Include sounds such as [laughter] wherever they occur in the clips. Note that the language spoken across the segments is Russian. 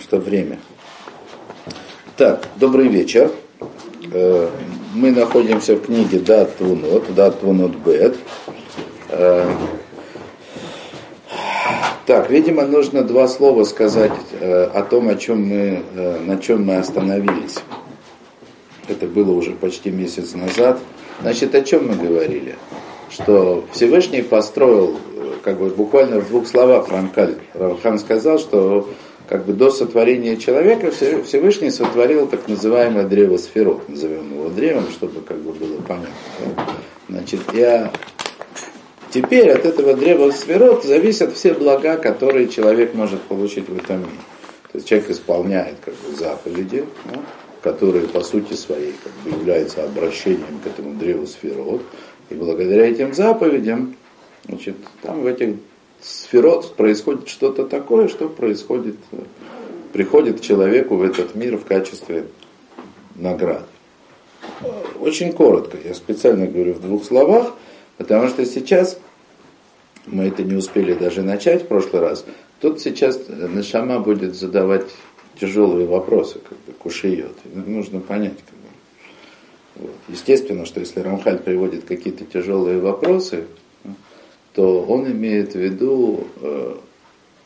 потому что время. Так, добрый вечер. Э, мы находимся в книге Дат Твунот, Дат Твунот Бет. Э, так, видимо, нужно два слова сказать э, о том, о чем мы, на чем мы остановились. Это было уже почти месяц назад. Значит, о чем мы говорили? Что Всевышний построил как бы буквально в двух словах Рамхан сказал, что как бы до сотворения человека Всевышний сотворил так называемое древо сферот, назовем его древом, чтобы как бы было понятно. Значит, я теперь от этого древа сферот зависят все блага, которые человек может получить в этом мире. То есть человек исполняет как бы, заповеди, да, которые по сути своей как бы, являются обращением к этому древу сферот. И благодаря этим заповедям Значит, там в этих сферот происходит что-то такое, что происходит, приходит человеку в этот мир в качестве наград. Очень коротко, я специально говорю в двух словах, потому что сейчас мы это не успели даже начать в прошлый раз. Тут сейчас Нашама будет задавать тяжелые вопросы, как бы кушает. Нужно понять, как бы. Вот. Естественно, что если Рамхаль приводит какие-то тяжелые вопросы, то он имеет в виду э,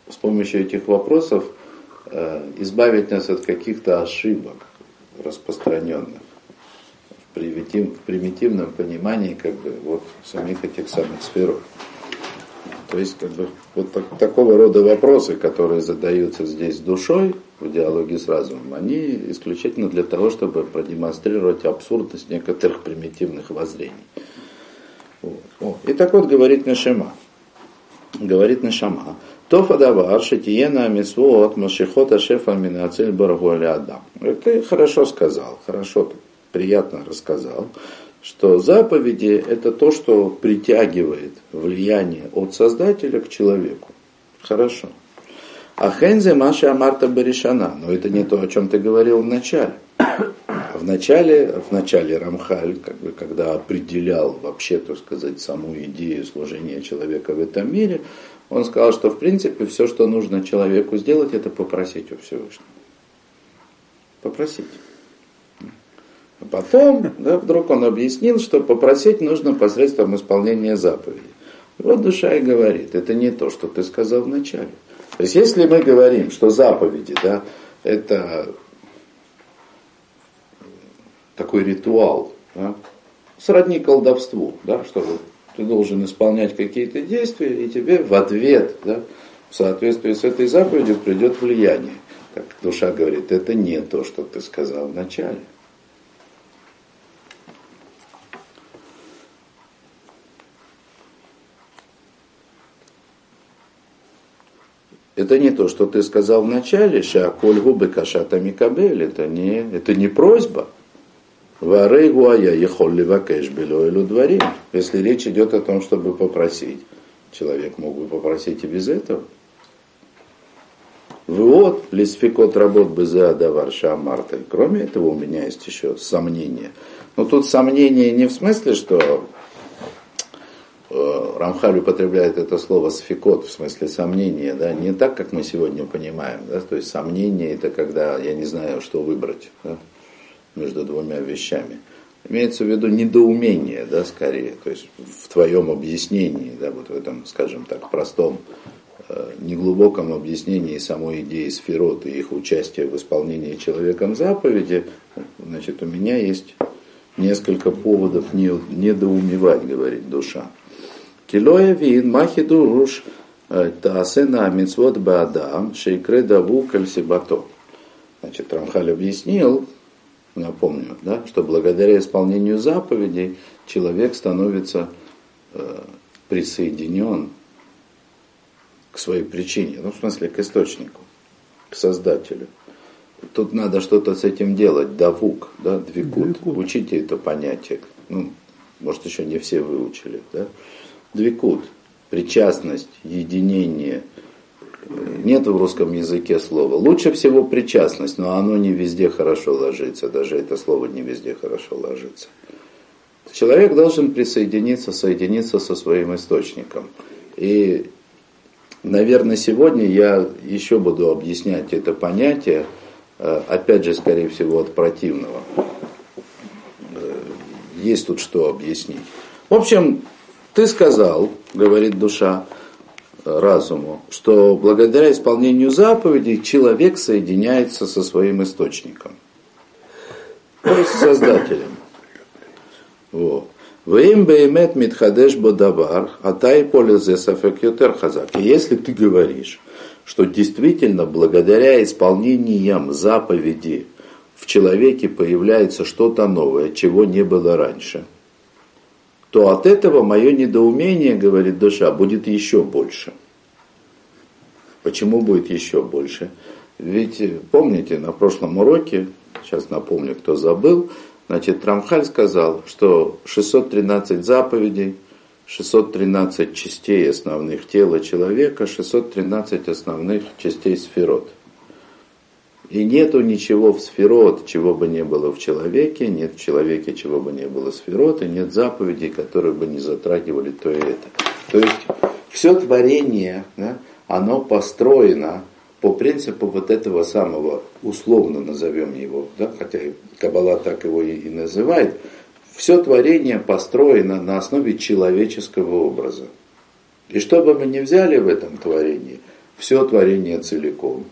с помощью этих вопросов э, избавить нас от каких-то ошибок распространенных в, примитив, в примитивном понимании как бы вот самих этих самых сфер. То есть как бы вот так, такого рода вопросы, которые задаются здесь душой в диалоге с разумом, они исключительно для того, чтобы продемонстрировать абсурдность некоторых примитивных воззрений. Вот. И так вот говорит Нашима. Говорит Нашама. Тофа давар шатиена мисвот машихот ашефа минацель барагу адам. Ты хорошо сказал, хорошо, приятно рассказал, что заповеди это то, что притягивает влияние от Создателя к человеку. Хорошо. А хензе маша амарта баришана, но это не то, о чем ты говорил в начале в начале, в начале Рамхаль, как бы, когда определял вообще, так сказать, саму идею служения человека в этом мире, он сказал, что в принципе все, что нужно человеку сделать, это попросить у Всевышнего. Попросить. А потом, да, вдруг он объяснил, что попросить нужно посредством исполнения заповедей. Вот душа и говорит, это не то, что ты сказал вначале. То есть если мы говорим, что заповеди, да, это такой ритуал, да, сродни колдовству, да, что ты должен исполнять какие-то действия, и тебе в ответ, да, в соответствии с этой заповедью придет влияние. Как душа говорит, это не то, что ты сказал вначале. Это не то, что ты сказал в начале, шаколь губы кашата микабель, это не, это не просьба, Варей гуая ехолли вакэш белоэлю дворим. Если речь идет о том, чтобы попросить, человек мог бы попросить и без этого. Вот, лисфикот работ бы за даварша марта. Кроме этого, у меня есть еще сомнения. Но тут сомнение не в смысле, что э, Рамхаль употребляет это слово сфикот, в смысле сомнения, да, не так, как мы сегодня понимаем, да, то есть сомнение это когда я не знаю, что выбрать, да, между двумя вещами. Имеется в виду недоумение, да, скорее, то есть в твоем объяснении, да, вот в этом, скажем так, простом, э, неглубоком объяснении самой идеи сферот и их участия в исполнении человеком заповеди, значит, у меня есть несколько поводов не, недоумевать, говорит душа. Килоя вин махи дуруш э, таасена мицвод баадам шейкре даву кальсибато. Значит, Рамхаль объяснил, напомню, да, что благодаря исполнению заповедей человек становится э, присоединен к своей причине, ну, в смысле, к источнику, к Создателю. Тут надо что-то с этим делать, давук, да, двикут. двикут. Учите это понятие. Ну, может, еще не все выучили, да. Двикут, причастность, единение – нет в русском языке слова. Лучше всего причастность, но оно не везде хорошо ложится. Даже это слово не везде хорошо ложится. Человек должен присоединиться, соединиться со своим источником. И наверное, сегодня я еще буду объяснять это понятие, э, опять же, скорее всего, от противного. Э, есть тут что объяснить. В общем, ты сказал, говорит душа, разуму, что благодаря исполнению заповедей человек соединяется со своим источником, то есть создателем. Вот. Вим беймет митхадеш бодавар, атай полезе сафекютер хазак. И если ты говоришь, что действительно благодаря исполнениям заповеди в человеке появляется что-то новое, чего не было раньше, то от этого мое недоумение, говорит душа, будет еще больше. Почему будет еще больше? Ведь помните, на прошлом уроке, сейчас напомню, кто забыл, Значит, Рамхаль сказал, что 613 заповедей, 613 частей основных тела человека, 613 основных частей сферот. И нету ничего в сферот, чего бы не было в человеке, нет в человеке, чего бы не было сферот, и нет заповедей, которые бы не затрагивали то и это. То есть все творение, да, оно построено по принципу вот этого самого, условно назовем его, да, хотя Каббала так его и, и называет, все творение построено на основе человеческого образа. И что бы мы ни взяли в этом творении, все творение целиком,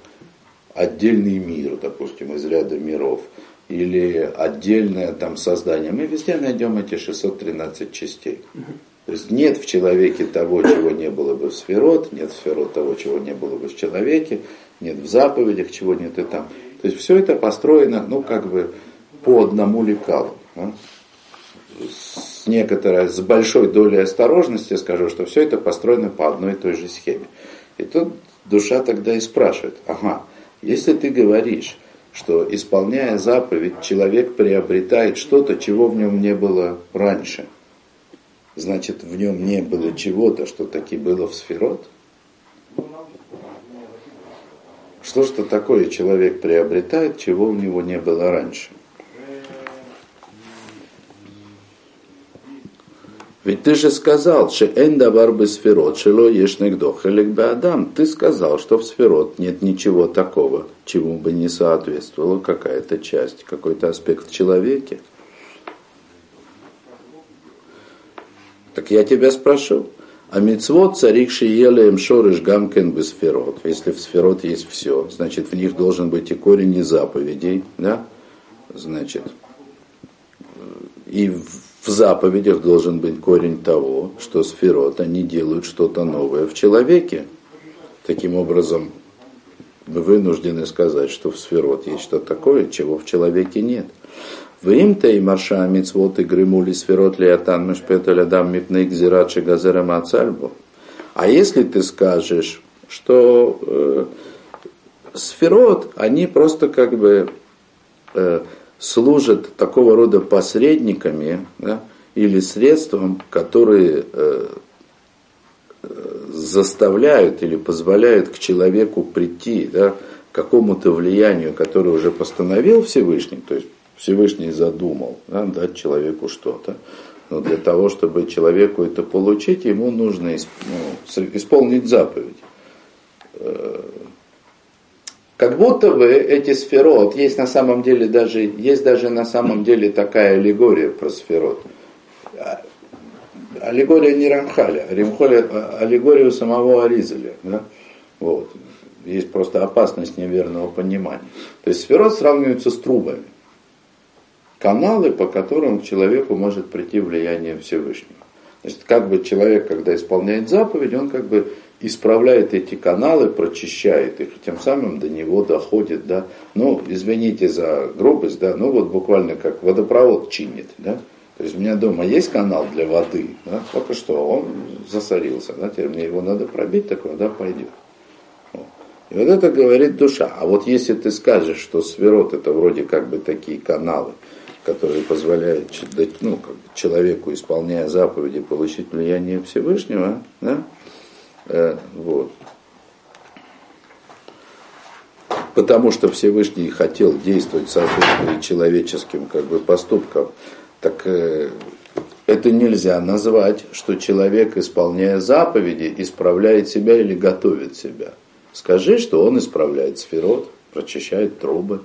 отдельный мир, допустим, из ряда миров, или отдельное там создание, мы везде найдем эти 613 частей. То есть нет в человеке того, чего не было бы в сферот, нет в сферот того, чего не было бы в человеке, нет в заповедях, чего нет и там. То есть все это построено, ну, как бы по одному лекалу. С некоторой, с большой долей осторожности скажу, что все это построено по одной и той же схеме. И тут душа тогда и спрашивает, ага, если ты говоришь, что исполняя заповедь, человек приобретает что-то, чего в нем не было раньше, значит в нем не было чего-то, что таки было в сферот, что же такое человек приобретает, чего у него не было раньше? Ведь ты же сказал, что эндавар бы сферот, шело ешнегдох адам. Ты сказал, что в сферот нет ничего такого, чему бы не соответствовала какая-то часть, какой-то аспект в человеке. Так я тебя спрошу, а мицвод царик шиелеем шорыш гамкен бы сферот. Если в сферот есть все, значит в них должен быть и корень и заповедей, да? Значит, и в заповедях должен быть корень того, что сферот, они делают что-то новое в человеке. Таким образом, мы вынуждены сказать, что в сферот есть что-то такое, чего в человеке нет – Вим-то и марша мицвот и гремули сферот лиатан мешпеталь адам мипней гзират газера мацальбу. А если ты скажешь, что э, сферот, они просто как бы э, служат такого рода посредниками да, или средством, которые э, заставляют или позволяют к человеку прийти да, к какому-то влиянию, которое уже постановил Всевышний, то есть Всевышний задумал да, дать человеку что-то. Но для того, чтобы человеку это получить, ему нужно ну, исполнить заповедь. Как будто бы эти сферот, есть на самом деле даже, есть даже на самом деле такая аллегория про сферот. А, аллегория не Рамхаля, а аллегория у самого Аризаля. Да? Вот. Есть просто опасность неверного понимания. То есть сферот сравниваются с трубами каналы, по которым к человеку может прийти влияние Всевышнего. Значит, как бы человек, когда исполняет заповедь, он как бы исправляет эти каналы, прочищает их, тем самым до него доходит, да, ну, извините за грубость, да, ну вот буквально как водопровод чинит, да, то есть у меня дома есть канал для воды, да, только что он засорился, да, теперь мне его надо пробить, так вода пойдет. И вот это говорит душа. А вот если ты скажешь, что сферот это вроде как бы такие каналы, которые позволяют ну, как бы человеку, исполняя заповеди, получить влияние Всевышнего, да? Э, вот. Потому что Всевышний хотел действовать в соответствии человеческим как бы, поступкам, так э, это нельзя назвать, что человек, исполняя заповеди, исправляет себя или готовит себя. Скажи, что он исправляет сферот, прочищает трубы,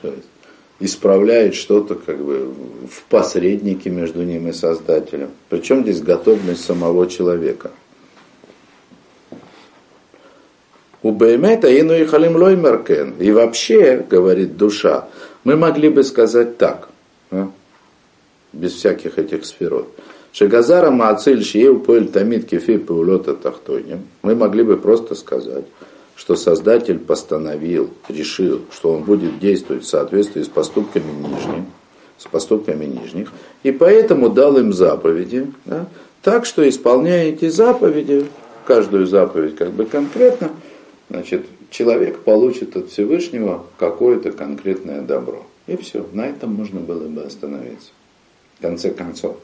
[laughs] исправляет что-то как бы в посреднике между ним и Создателем. Причем здесь готовность самого человека. У Беймета ину и халим лоймеркен. И вообще, говорит душа, мы могли бы сказать так, а? без всяких этих сферот. Шагазара Маациль Шиев Поэль Тамид Кефи Паулота Тахтойним. Мы могли бы просто сказать, что Создатель постановил, решил, что он будет действовать в соответствии с поступками нижними, с поступками нижних, и поэтому дал им заповеди, да, так что исполняя эти заповеди, каждую заповедь как бы конкретно, значит, человек получит от Всевышнего какое-то конкретное добро. И все, на этом можно было бы остановиться. В конце концов.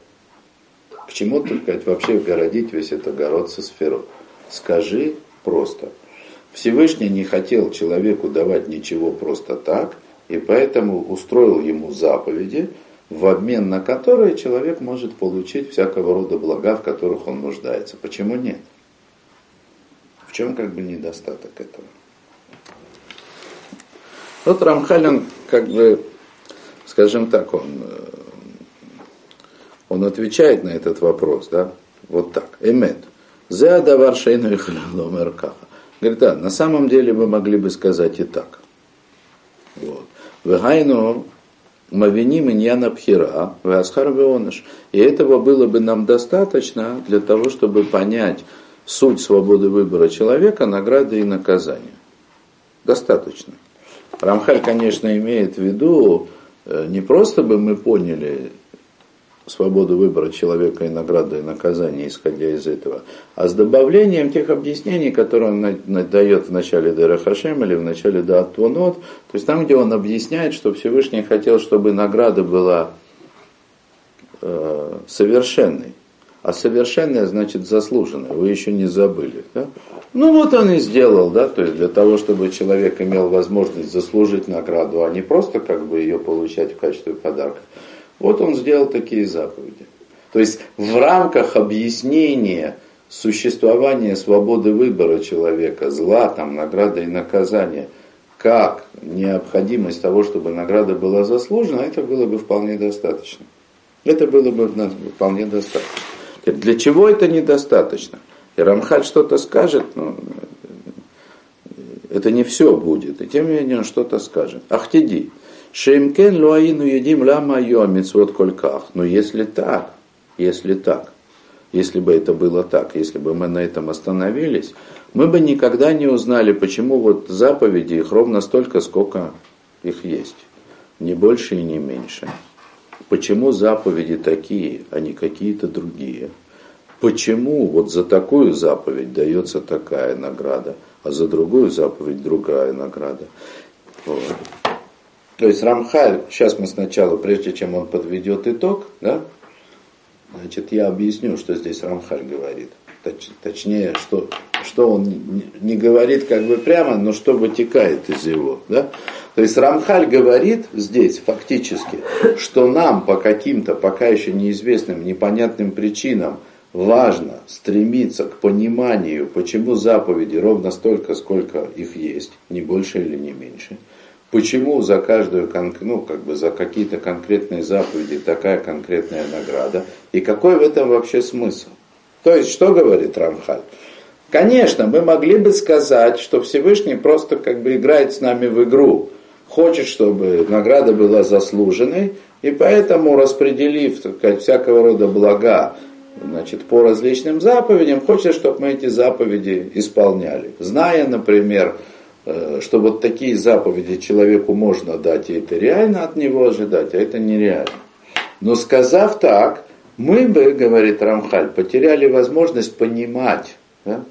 К чему только вообще городить весь этот огород со сферой? Скажи просто – Всевышний не хотел человеку давать ничего просто так, и поэтому устроил ему заповеди, в обмен на которые человек может получить всякого рода блага, в которых он нуждается. Почему нет? В чем как бы недостаток этого? Вот Рамхалин, как бы, скажем так, он, э, он отвечает на этот вопрос, да, вот так. Эмет. За давар шейну и Говорит, да, на самом деле вы могли бы сказать и так. Вот. Вегайну мавиним иньяна пхира, веасхар веоныш. И этого было бы нам достаточно для того, чтобы понять суть свободы выбора человека, награды и наказания. Достаточно. Рамхаль, конечно, имеет в виду, э, не просто бы мы поняли свободу выбора человека и награды и наказания, исходя из этого, а с добавлением тех объяснений, которые он дает в начале Дера Хашем или в начале Даатвонот, то есть там, где он объясняет, что Всевышний хотел, чтобы награда была э, совершенной. А совершенная значит заслуженная, вы еще не забыли. Да? Ну вот он и сделал, да, то есть для того, чтобы человек имел возможность заслужить награду, а не просто как бы ее получать в качестве подарка. Вот он сделал такие заповеди. То есть в рамках объяснения существования свободы выбора человека, зла, там, награда и наказание, как необходимость того, чтобы награда была заслужена, это было бы вполне достаточно. Это было бы вполне достаточно. Для чего это недостаточно? И Рамхаль что-то скажет, но это не все будет. И тем не менее он что-то скажет. Ахтиди. Шемкен луаину едим лама мецвод кольках. Но если так, если так, если бы это было так, если бы мы на этом остановились, мы бы никогда не узнали, почему вот заповеди их ровно столько, сколько их есть. Не больше и не меньше. Почему заповеди такие, а не какие-то другие? Почему вот за такую заповедь дается такая награда, а за другую заповедь другая награда? Вот. То есть Рамхаль, сейчас мы сначала, прежде чем он подведет итог, да, значит, я объясню, что здесь Рамхаль говорит. Точ, точнее, что, что он не, говорит как бы прямо, но что вытекает из его. Да? То есть Рамхаль говорит здесь фактически, что нам по каким-то пока еще неизвестным, непонятным причинам важно стремиться к пониманию, почему заповеди ровно столько, сколько их есть, не больше или не меньше – Почему за каждую, ну, как бы за какие-то конкретные заповеди такая конкретная награда? И какой в этом вообще смысл? То есть, что говорит Рамхаль? Конечно, мы могли бы сказать, что Всевышний просто как бы играет с нами в игру. Хочет, чтобы награда была заслуженной, и поэтому, распределив сказать, всякого рода блага значит, по различным заповедям, хочет, чтобы мы эти заповеди исполняли. Зная, например, Э, что вот такие заповеди человеку можно дать, и это реально от него ожидать, а это нереально. Но сказав так, мы бы, говорит Рамхаль, потеряли возможность понимать, да?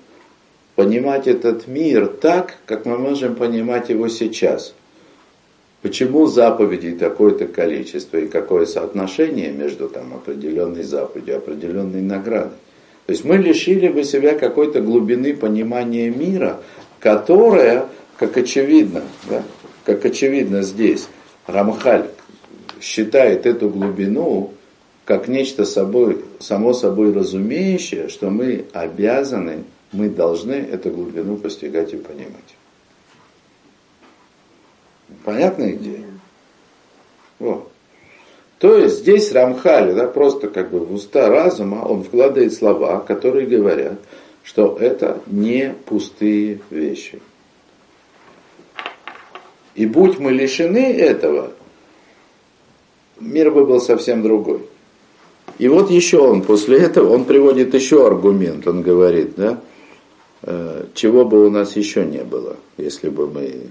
понимать этот мир так, как мы можем понимать его сейчас. Почему заповедей такое-то количество и какое соотношение между там, определенной заповедью и определенной наградой. То есть мы лишили бы себя какой-то глубины понимания мира, которая как очевидно, да, как очевидно здесь, Рамхаль считает эту глубину как нечто собой, само собой разумеющее, что мы обязаны, мы должны эту глубину постигать и понимать. Понятная идея? Вот. То есть здесь Рамхали, да, просто как бы в уста разума, он вкладывает слова, которые говорят, что это не пустые вещи. И будь мы лишены этого, мир бы был совсем другой. И вот еще он после этого, он приводит еще аргумент, он говорит, да, э, чего бы у нас еще не было, если бы мы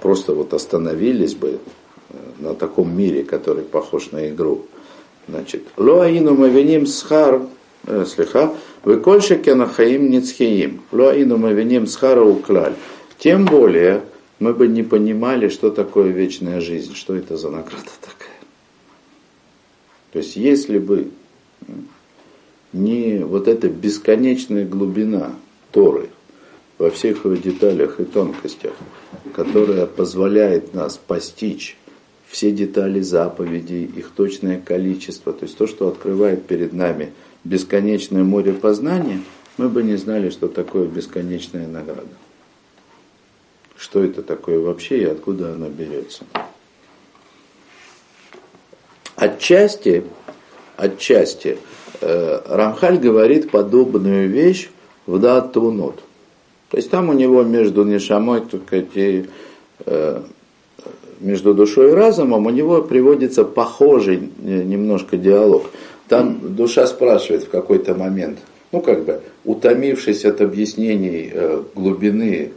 просто вот остановились бы э, на таком мире, который похож на игру. Значит, Луаину мавиним схар, слиха, выкольше кенахаим ницхиим. Луаину мавиним схара уклаль. Тем более, мы бы не понимали, что такое вечная жизнь, что это за награда такая. То есть если бы не вот эта бесконечная глубина Торы во всех его деталях и тонкостях, которая позволяет нас постичь все детали заповедей, их точное количество, то есть то, что открывает перед нами бесконечное море познания, мы бы не знали, что такое бесконечная награда что это такое вообще и откуда она берется. Отчасти, отчасти э, Рамхаль говорит подобную вещь в Датунот. То есть там у него между Нишамой, и, э, между душой и разумом у него приводится похожий э, немножко диалог. Там душа спрашивает в какой-то момент, ну как бы утомившись от объяснений э, глубины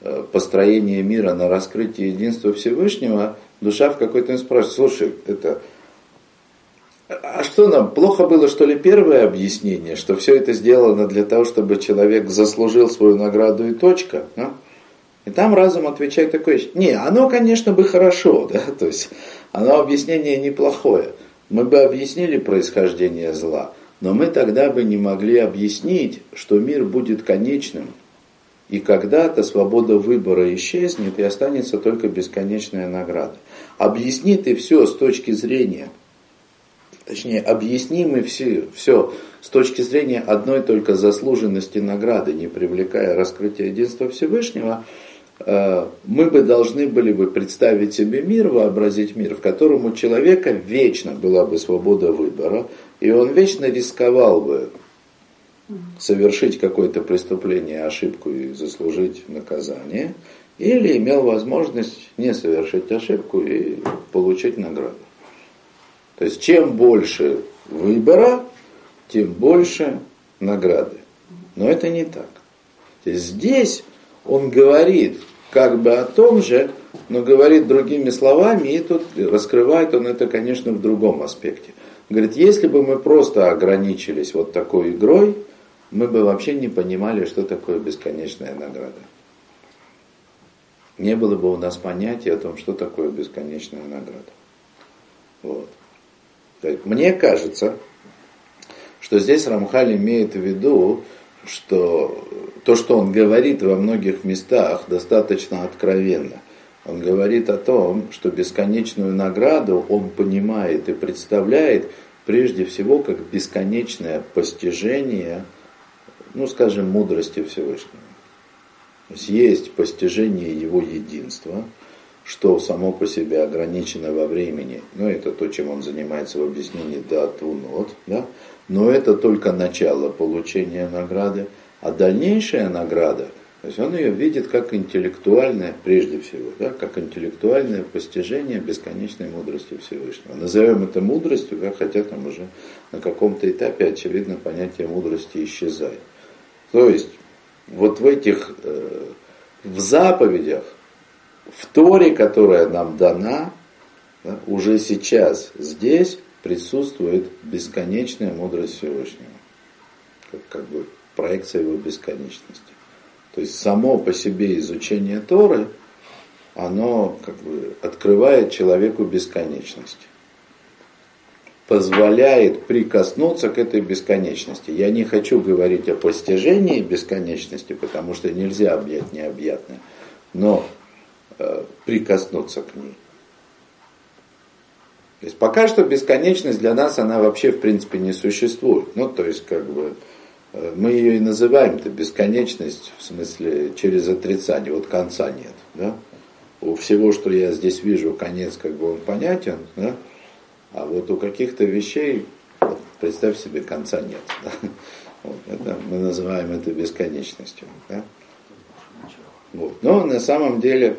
Э, построения мира на раскрытие единства Всевышнего, душа в какой-то момент спрашивает, слушай, это, а что нам, плохо было, что ли, первое объяснение, что все это сделано для того, чтобы человек заслужил свою награду и точка? А? И там разум отвечает такое, не, оно, конечно, бы хорошо, [laughs] да, то есть оно объяснение неплохое. Мы бы объяснили происхождение зла, но мы тогда бы не могли объяснить, что мир будет конечным, и когда-то свобода выбора исчезнет и останется только бесконечная награда. Объясни ты все с точки зрения, точнее, объясни мы все, все с точки зрения одной только заслуженности награды, не привлекая раскрытия единства Всевышнего, э, мы бы должны были бы представить себе мир, вообразить мир, в котором у человека вечно была бы свобода выбора, и он вечно рисковал бы совершить какое-то преступление, ошибку и заслужить наказание, или имел возможность не совершить ошибку и получить награду. То есть чем больше выбора, тем больше награды. Но это не так. Здесь он говорит как бы о том же, но говорит другими словами, и тут раскрывает он это, конечно, в другом аспекте. говорит, если бы мы просто ограничились вот такой игрой, мы бы вообще не понимали, что такое бесконечная награда. Не было бы у нас понятия о том, что такое бесконечная награда. Вот. Мне кажется, что здесь Рамхаль имеет в виду, что то, что он говорит во многих местах, достаточно откровенно. Он говорит о том, что бесконечную награду он понимает и представляет прежде всего как бесконечное постижение – ну, скажем, мудрости Всевышнего. То есть есть постижение его единства, что само по себе ограничено во времени, ну, это то, чем он занимается в объяснении датунот, да, но это только начало получения награды, а дальнейшая награда, то есть он ее видит как интеллектуальное, прежде всего, да, как интеллектуальное постижение бесконечной мудрости Всевышнего. Назовем это мудростью, да, хотя там уже на каком-то этапе, очевидно, понятие мудрости исчезает. То есть, вот в этих, э, в заповедях, в Торе, которая нам дана, да, уже сейчас здесь присутствует бесконечная мудрость Всевышнего. Как, как бы проекция его бесконечности. То есть само по себе изучение Торы, оно как бы открывает человеку бесконечность позволяет прикоснуться к этой бесконечности. Я не хочу говорить о постижении бесконечности, потому что нельзя объять необъятное, но прикоснуться к ней. То есть пока что бесконечность для нас, она вообще в принципе не существует. Ну, то есть как бы э, мы ее и называем это бесконечность, в смысле через отрицание, вот конца нет. Да? У всего, что я здесь вижу, конец как бы он понятен, да? а вот у каких-то вещей, вот, представь себе, конца нет. [laughs] Да? Вот, это, мы называем это бесконечностью. Да? Вот. Но на самом деле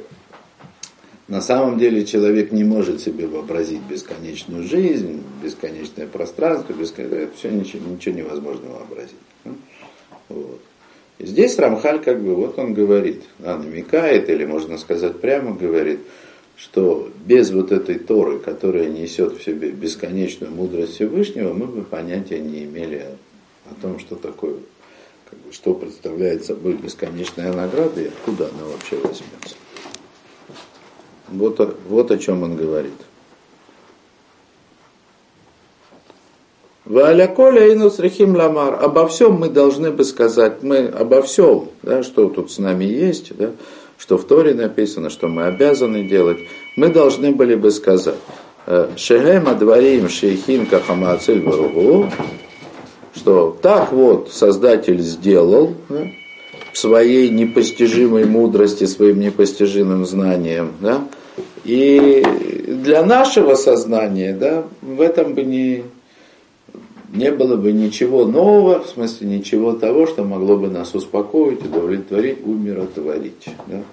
на самом деле человек не может себе вообразить бесконечную жизнь, бесконечное пространство, бесконечное, все ничего, ничего невозможно вообразить. Вот. И здесь Рамхаль как бы вот он говорит, а, намекает, или можно сказать прямо говорит, что без вот этой Торы, которая несет в себе бесконечную мудрость Всевышнего, мы бы понятия не имели о том, что такое, как бы, что представляет собой бесконечная награда и откуда она вообще возьмется. Вот, вот о чем он говорит. Валяколя и Нусрихим Ламар. Обо всем мы должны бы сказать, мы обо всем, да, что тут с нами есть, да, что в Торе написано, что мы обязаны делать, мы должны были бы сказать. «Э, Шехем адварим шейхин кахамациль баругу, что так вот Создатель сделал, да, своей непостижимой мудрости, своим непостижимым знанием, да, и для нашего сознания, да, в этом бы не, не было бы ничего нового, в смысле ничего того, что могло бы нас успокоить, удовлетворить, умиротворить. Да.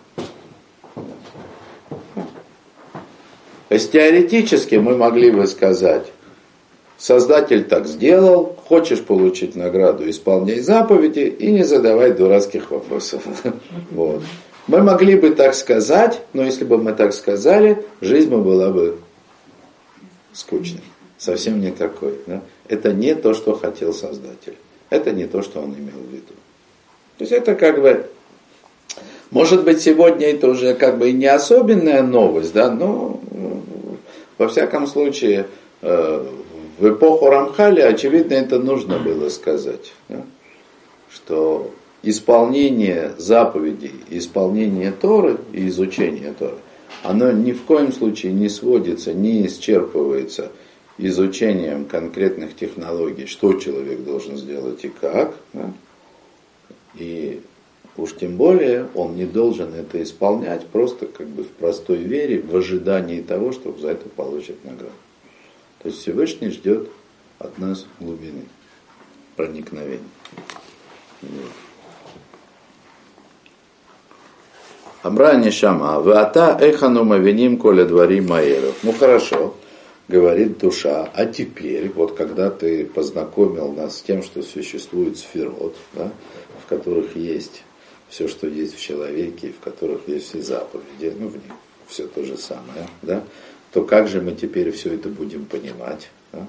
То есть теоретически мы могли бы сказать, Создатель так сделал, хочешь получить награду, исполняй заповеди и не задавай дурацких вопросов. [laughs] Вот. Мы могли бы так сказать, но если бы мы так сказали, жизнь бы была бы скучной. Совсем не такой. Да? Это не то, что хотел Создатель. Это не то, что он имел в виду. То есть это как бы, может быть, сегодня это уже как бы не особенная новость, да, но во всяком случае э, в эпоху Рамхали, очевидно, это нужно было сказать, да? что исполнение заповедей, исполнение Торы и изучение Торы, оно ни в коем случае не сводится, не исчерпывается изучением конкретных технологий, что человек должен сделать и как. Да? И уж тем более он не должен это исполнять просто как бы в простой вере, в ожидании того, что за это получит награду. То есть Всевышний ждет от нас глубины, проникновения. Вот. Амра Нишама, Вата Эхану Мавиним Коля Двори Маэров. Ну хорошо, говорит душа, а теперь, вот когда ты познакомил нас с тем, что существует сферот, да, в которых есть все, что есть в человеке, в которых есть все заповеди, ну в них все то же самое, да, то как же мы теперь все это будем понимать? Да?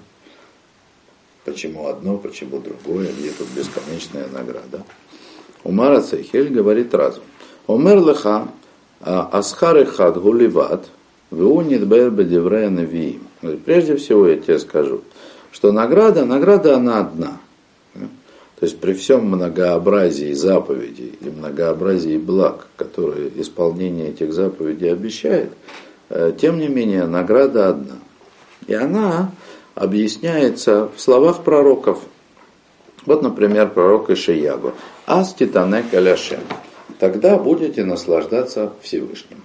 Почему одно, почему другое, где тут бесконечная награда? Умара Цейхель говорит разум. Омер леха асхар хад гуливат веунит бер бедеврея навиим. Прежде всего я тебе скажу, что награда, награда она одна. То есть при всем многообразии заповедей и многообразии благ, которые исполнение этих заповедей обещает, Э, тем не менее, награда одна. И она объясняется в словах пророков. Вот, например, пророк Ишиягу. Ас титанек аляшем. Тогда будете наслаждаться Всевышним.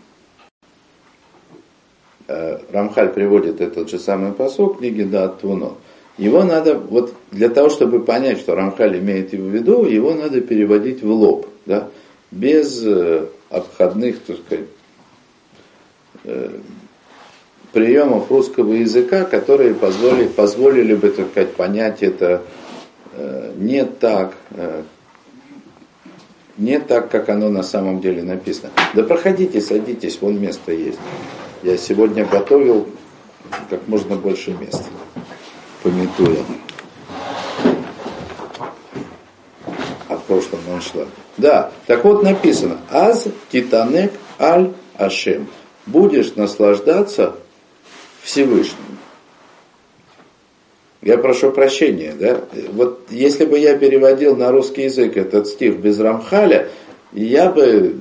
Э, Рамхаль приводит этот же самый посок книги Дат Твуно. Его надо, вот для того, чтобы понять, что Рамхаль имеет в виду, его надо переводить в лоб, да, без э, обходных, так сказать, Э, приемов русского языка, которые позволили, позволили бы, так сказать, понять это не так, не так, как оно на самом деле написано. Да проходите, садитесь, вон место есть. Я сегодня готовил как можно больше мест, пометуя. Прошлом он шла. Да, так вот написано. Аз титанек аль ашем будешь наслаждаться Всевышним. Я прошу прощения, да? Вот если бы я переводил на русский язык этот стих без Рамхаля, я бы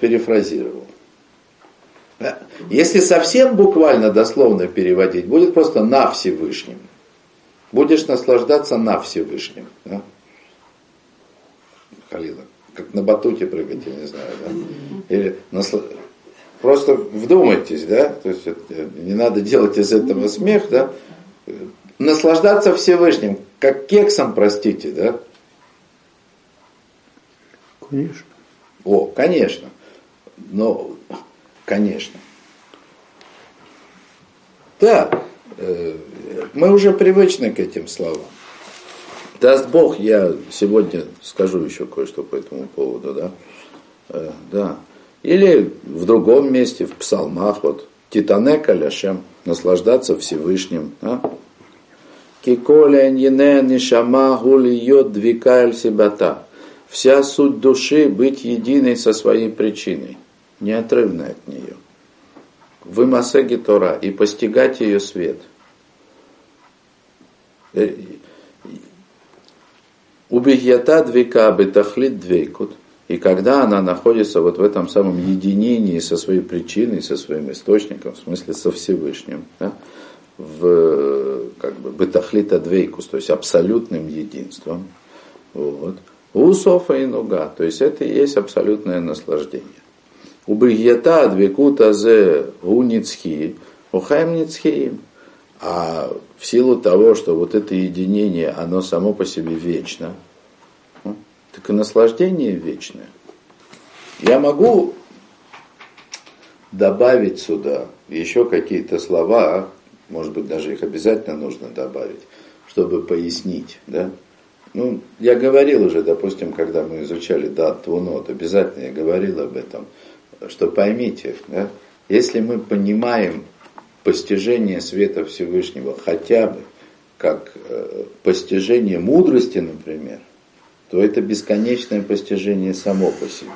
перефразировал. Если совсем буквально дословно переводить, будет просто на Всевышнем. Будешь наслаждаться на Всевышнем. Да? Халила. Как на батуте прыгать, я не знаю. Да? Или насл... Просто вдумайтесь, да, то есть не надо делать из этого смех, да, наслаждаться Всевышним, как кексом, простите, да? Конечно. О, конечно. Но, конечно. Да, э, мы уже привычны к этим словам. Даст Бог, я сегодня скажу еще кое-что по этому поводу, да. Э, да. Или в другом месте, в псалмах, вот, תתענג על השם, наслаждаться Всевышним. Да? כי כל הנשמה הוא להיות דבקה לסיבתה. Вся суть души быть единой со своей причиной, неотрывной от нее. Вы Масеги Тора и постигать ее свет. Э, Убегьята двика бетахлит двейкут. И когда она находится вот в этом самом единении со своей причиной, со своим источником, в смысле со Всевышним, да, в как бы бетахлита двейкус, то есть абсолютным единством, вот, у и нуга, то есть это и есть абсолютное наслаждение. У бригьята двекута зе уницхи, ухайм. А в силу того, что вот это единение, оно само по себе вечно, ну, так и наслаждение вечное. Я могу добавить сюда еще какие-то слова, может быть, даже их обязательно нужно добавить, чтобы пояснить, да? Ну, я говорил уже, допустим, когда мы изучали дат Твунот, обязательно я говорил об этом, что поймите, да, если мы понимаем постижение света Всевышнего хотя бы как э, постижение мудрости, например, то это бесконечное постижение само по себе.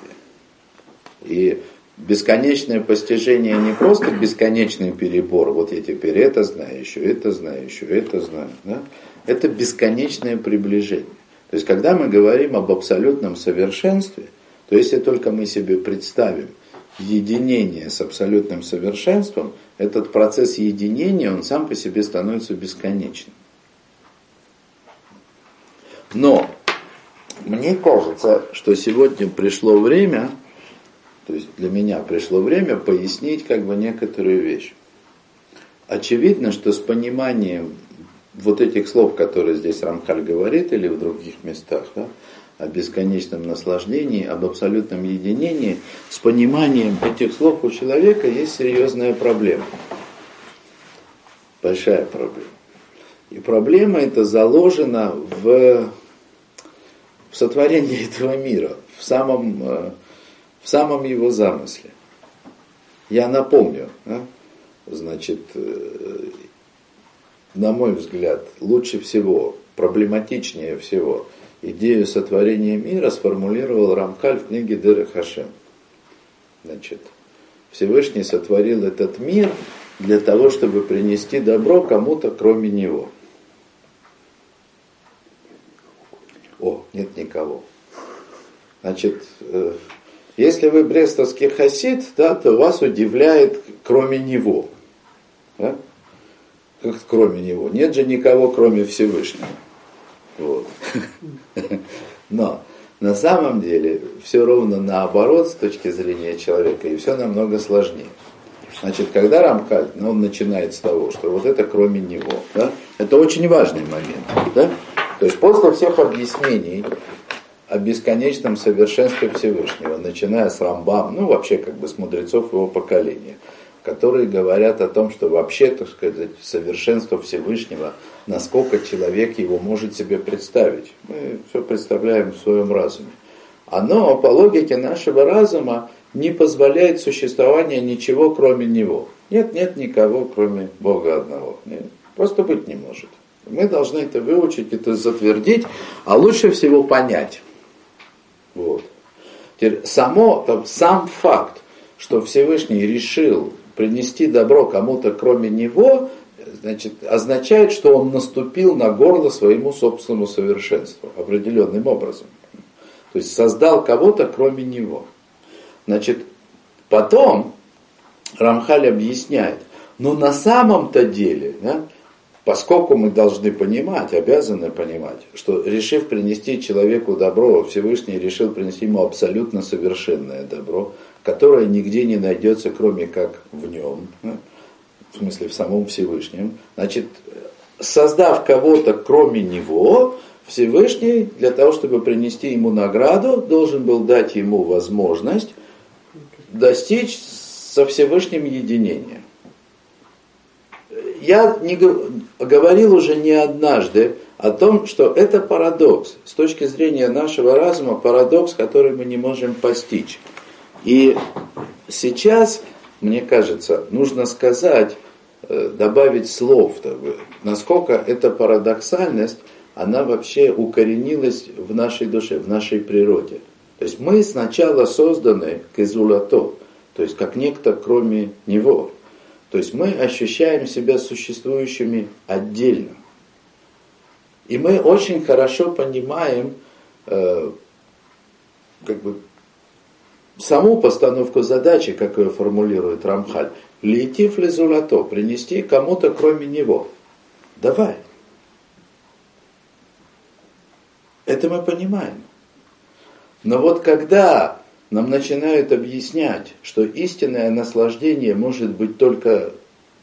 И бесконечное постижение не просто бесконечный перебор, вот я теперь это знаю, еще это знаю, еще это знаю. Да? Это бесконечное приближение. То есть, когда мы говорим об абсолютном совершенстве, то если только мы себе представим единение с абсолютным совершенством, этот процесс единения, он сам по себе становится бесконечным. Но мне кажется, что сегодня пришло время, то есть для меня пришло время пояснить как бы некоторую вещь. Очевидно, что с пониманием вот этих слов, которые здесь Рамхаль говорит, или в других местах, да, о бесконечном наслаждении, об абсолютном единении, с пониманием этих слов у человека есть серьезная проблема. Большая проблема. И проблема эта заложена в, в сотворении [laughs] этого мира, в самом, э, в самом его замысле. Я напомню, да? значит, э, на мой взгляд, лучше всего, проблематичнее всего – идею сотворения мира сформулировал Рамкаль в книге Дыры Хашем. Значит, Всевышний сотворил этот мир для того, чтобы принести добро кому-то, кроме него. О, нет никого. Значит, э, если вы брестовский хасид, да, то вас удивляет кроме него. Да? Как кроме него? Нет же никого, кроме Всевышнего. Вот. [laughs] Но на самом деле все ровно наоборот с точки зрения человека, и все намного сложнее. Значит, когда Рамкаль, ну, он начинает с того, что вот это кроме него, да, это очень важный момент. Да? То есть после всех объяснений о бесконечном совершенстве Всевышнего, начиная с Рамбам, ну вообще как бы с мудрецов его поколения, которые говорят о том, что вообще, так сказать, совершенство Всевышнего, насколько человек его может себе представить. Мы все представляем в своем разуме. Оно по логике нашего разума не позволяет существования ничего, кроме него. Нет, нет никого, кроме Бога одного. Нет, просто быть не может. Мы должны это выучить, это затвердить, а лучше всего понять. Вот. Теперь само, там, сам факт, что Всевышний решил принести добро кому-то кроме него, значит, означает, что он наступил на горло своему собственному совершенству определенным образом. То есть создал кого-то кроме него. Значит, потом Рамхаль объясняет. Но на самом-то деле, да, поскольку мы должны понимать, обязаны понимать, что решив принести человеку добро, Всевышний решил принести ему абсолютно совершенное добро, которое нигде не найдется, кроме как в нем, да, в смысле в самом Всевышнем. Значит, создав кого-то кроме него, Всевышний для того, чтобы принести ему награду, должен был дать ему возможность достичь со Всевышним единения. Я не говорил уже не однажды о том, что это парадокс. С точки зрения нашего разума, парадокс, который мы не можем постичь. И сейчас, мне кажется, нужно сказать, э, добавить слов, насколько эта парадоксальность, она вообще укоренилась в нашей душе, в нашей природе. То есть мы сначала созданы к изулато, то есть как некто кроме него. То есть мы ощущаем себя существующими отдельно. И мы очень хорошо понимаем э, как бы, саму постановку задачи, как ее формулирует Рамхаль. Лейтив лизулато, принести кому-то кроме него. Давай. Это мы понимаем. Но вот когда нам начинают объяснять, что истинное наслаждение может быть только,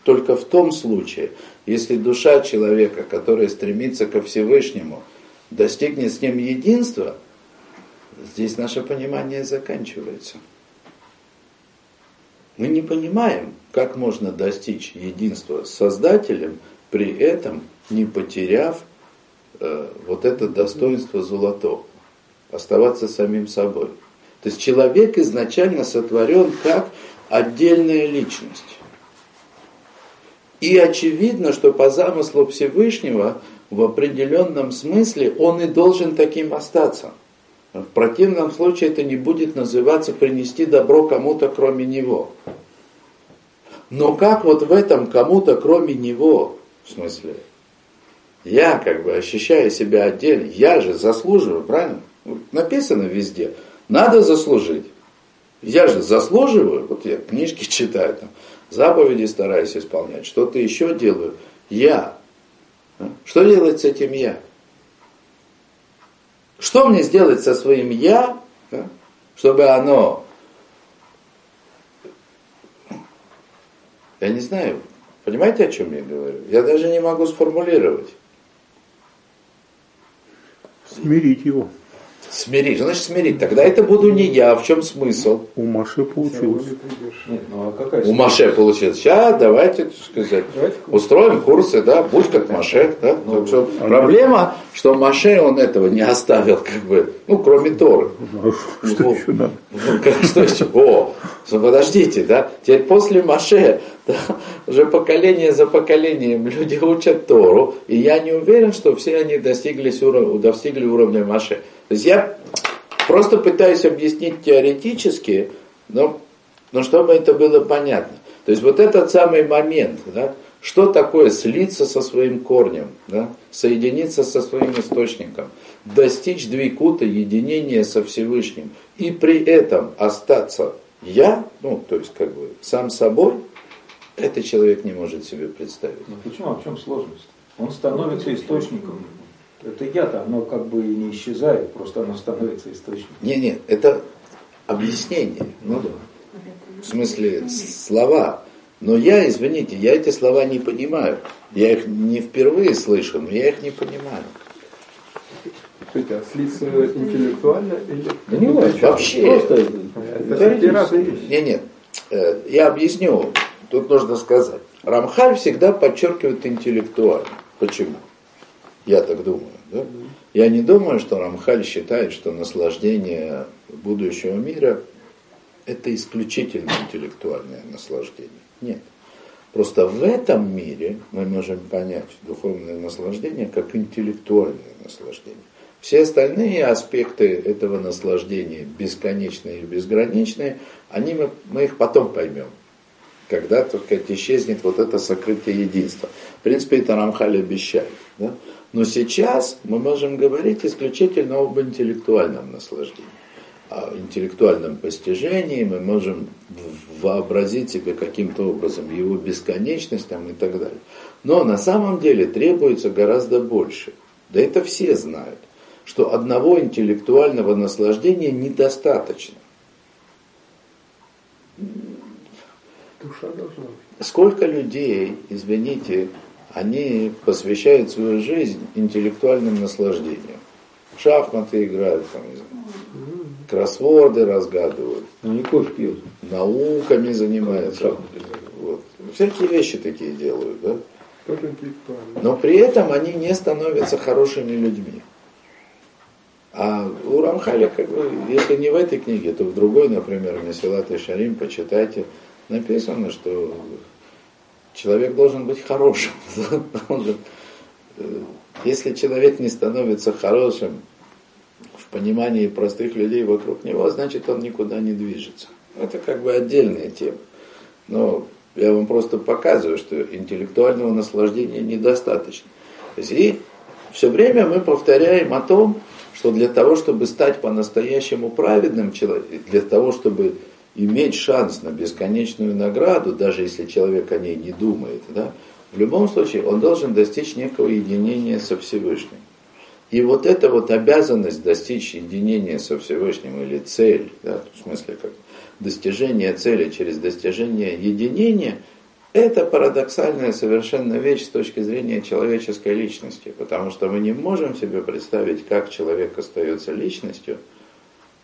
только в том случае, если душа человека, которая стремится ко Всевышнему, достигнет с ним единства, здесь наше понимание заканчивается. Мы не понимаем, как можно достичь единства с Создателем, при этом не потеряв э, вот это достоинство золотого, оставаться самим собой. То есть человек изначально сотворен как отдельная личность. И очевидно, что по замыслу Всевышнего в определенном смысле он и должен таким остаться. В противном случае это не будет называться принести добро кому-то кроме него. Но как вот в этом кому-то кроме него, в смысле, я как бы ощущаю себя отдельно, я же заслуживаю, правильно? Написано везде – надо заслужить. Я же заслуживаю, вот я книжки [laughs] читаю, там, заповеди стараюсь исполнять, что-то еще делаю. Я. Что делать с этим я? Что мне сделать со своим я, чтобы оно, я не знаю, понимаете, о чем я говорю? Я даже не могу сформулировать. Смирить его. Смирить. Что значит смирить? Тогда это буду не я. В чем смысл? У Маше получилось. Нет, ну, а какая У Маше получилось. Сейчас давайте, так сказать, давайте. устроим курсы, да, будь как Маше. Да? Ну, что, а проблема, что Маше он этого не оставил, как бы, ну, кроме Торы. Ну, что ну, еще надо? Ну, что еще? О, подождите, да, теперь после Маше да, уже поколение за поколением люди учат Тору, и я не уверен, что все они достигли, достигли уровня Маше. То есть я просто пытаюсь объяснить теоретически, но, но чтобы это было понятно. То есть вот этот самый момент, да, что такое слиться со своим корнем, да, соединиться со своим источником, достичь двикута, единения со Всевышним, и при этом остаться я, ну, то есть как бы сам собой, это человек не может себе представить. Ну почему? А в чем сложность? Он становится источником это я-то, оно как бы и не исчезает, просто оно становится источником. Не, нет, это объяснение. Ну, да. В смысле, слова. Но я, извините, я эти слова не понимаю. Я их не впервые слышу, но я их не понимаю. Скажите, а слиться интеллектуально или... Да не важно, вообще. Просто это Нет, нет, э, я объясню. Тут нужно сказать. Рамхаль всегда подчеркивает интеллектуально. Почему? Я так думаю. Да? Я не думаю, что Рамхаль считает, что наслаждение будущего мира это исключительно интеллектуальное наслаждение. Нет. Просто в этом мире мы можем понять духовное наслаждение как интеллектуальное наслаждение. Все остальные аспекты этого наслаждения, бесконечные и безграничные, они мы, мы их потом поймем, когда, сказать, исчезнет вот это сокрытие единства. В принципе, это Рамхаль обещает. Да? Но сейчас мы можем говорить исключительно об интеллектуальном наслаждении. о интеллектуальном постижении, мы можем вообразить себе каким-то образом его бесконечность там, и так далее. Но на самом деле требуется гораздо больше. Да это все знают, что одного интеллектуального наслаждения недостаточно. Душа должна быть. Сколько людей, извините, они посвящают свою жизнь интеллектуальным наслаждениям. Шахматы играют, там, не знаю, кроссворды разгадывают, Ну не кофе пьют. науками занимаются. Вот. Всякие вещи такие делают, да? Но при этом они не становятся хорошими людьми. А у Рамхаля, как бы, если не в этой книге, то в другой, например, Месилат и Шарим, почитайте, написано, что человек должен быть хорошим. [laughs] Э, если человек не становится хорошим в понимании простых людей вокруг него, значит он никуда не движется. Это как бы отдельная тема. Но я вам просто показываю, что интеллектуального наслаждения недостаточно. И все время мы повторяем о том, что для того, чтобы стать по-настоящему праведным человеком, для того, чтобы иметь шанс на бесконечную награду, даже если человек о ней не думает, да, в любом случае он должен достичь некого единения со Всевышним. И вот эта вот обязанность достичь единения со Всевышним или цель, да, в смысле как достижение цели через достижение единения, это парадоксальная совершенно вещь с точки зрения человеческой личности, потому что мы не можем себе представить, как человек остается личностью,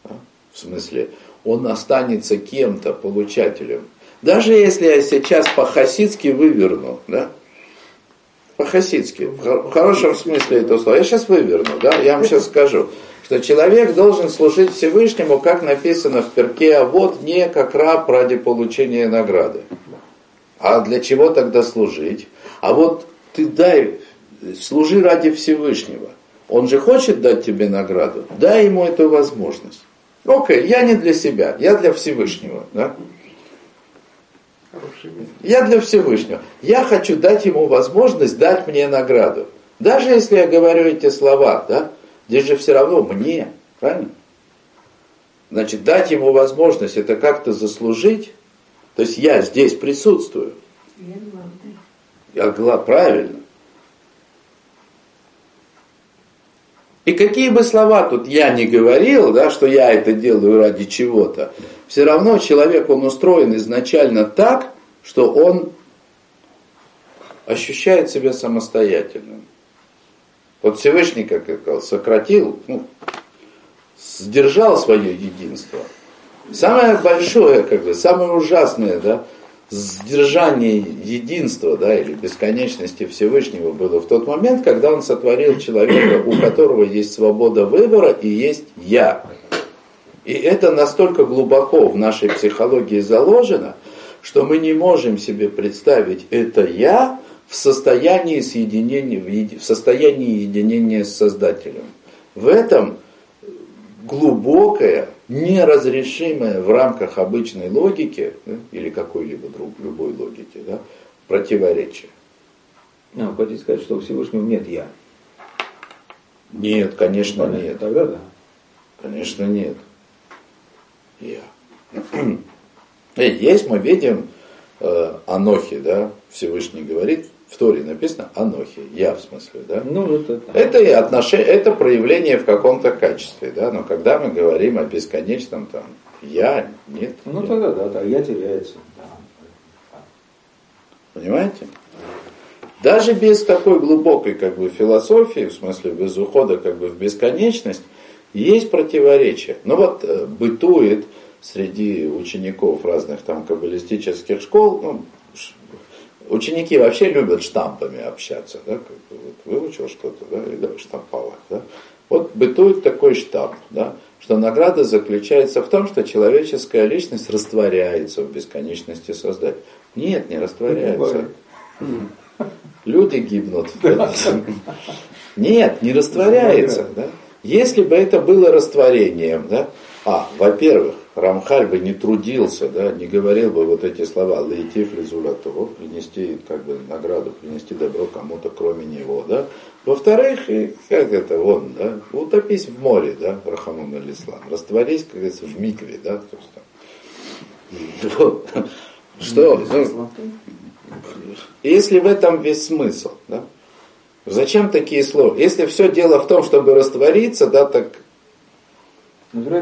да, в смысле, он останется кем-то, получателем. Даже если я сейчас по-хасидски выверну, да, по-хасидски, в хорошем смысле этого слова, я сейчас выверну, да, я вам сейчас скажу, что человек должен служить Всевышнему, как написано в перке, а вот не как раб ради получения награды. А для чего тогда служить? А вот ты дай, служи ради Всевышнего. Он же хочет дать тебе награду. Дай ему эту возможность. Окей, я не для себя, я для Всевышнего. Да? Хороший мир. Я для Всевышнего. Я хочу дать ему возможность дать мне награду. Даже если я говорю эти слова, да, здесь же все равно мне, правильно? Значит, дать ему возможность это как-то заслужить, то есть я здесь присутствую. Я гла- правильно. И какие бы слова тут я не говорил, да, что я это делаю ради чего-то, все равно человек, он устроен изначально так, что он ощущает себя самостоятельным. Вот Всевышний, как я сказал, сократил, ну, сдержал свое единство. Самое большое, как бы, самое ужасное, да, сдержание единства, да, или бесконечности Всевышнего было в тот момент, когда он сотворил человека, у которого есть свобода выбора и есть я. И это настолько глубоко в нашей психологии заложено, что мы не можем себе представить это я в состоянии соединения, в состоянии единения с Создателем. В этом глубокое, неразрешимое в рамках обычной логики да, или какой-либо друг, любой логики да, противоречие. А, вы хотите сказать, что у Всевышнего нет я? Нет, конечно Понятно. нет. Тогда да. Конечно нет. Я. [clears throat] Есть, мы видим э, Анохи, да, Всевышний говорит, в Торе написано Анохи, я в смысле, да. Ну, это. Это и отношение, это проявление в каком-то качестве, да, но когда мы говорим о бесконечном там я, нет, Ну нет. тогда да, да, я теряется. Да. Понимаете? Даже без такой глубокой как бы, философии, в смысле без ухода как бы, в бесконечность, есть противоречия. Но вот э, бытует среди учеников разных там каббалистических школ, ну, ученики вообще любят штампами общаться, да, как бы, вот, выучил что-то, да, и давай штамповать, да. Вот бытует такой штамп, да, что награда заключается в том, что человеческая личность растворяется в бесконечности создать. Нет, не растворяется. Люди гибнут. Нет, не растворяется. Да? Если бы это было растворением, да, а, во-первых, Рамхаль бы не трудился, да, не говорил бы вот эти слова «лейтив лизулату», принести как бы награду, принести добро кому-то, кроме него, да. Во-вторых, и как это он, да, утопись в море, да, Рахамун аль-Ислам, растворись, как говорится, в микве, да, то есть, вот. Что? Ну, если в этом весь смысл, да? Зачем такие слова? Если все дело в том, чтобы раствориться, да, так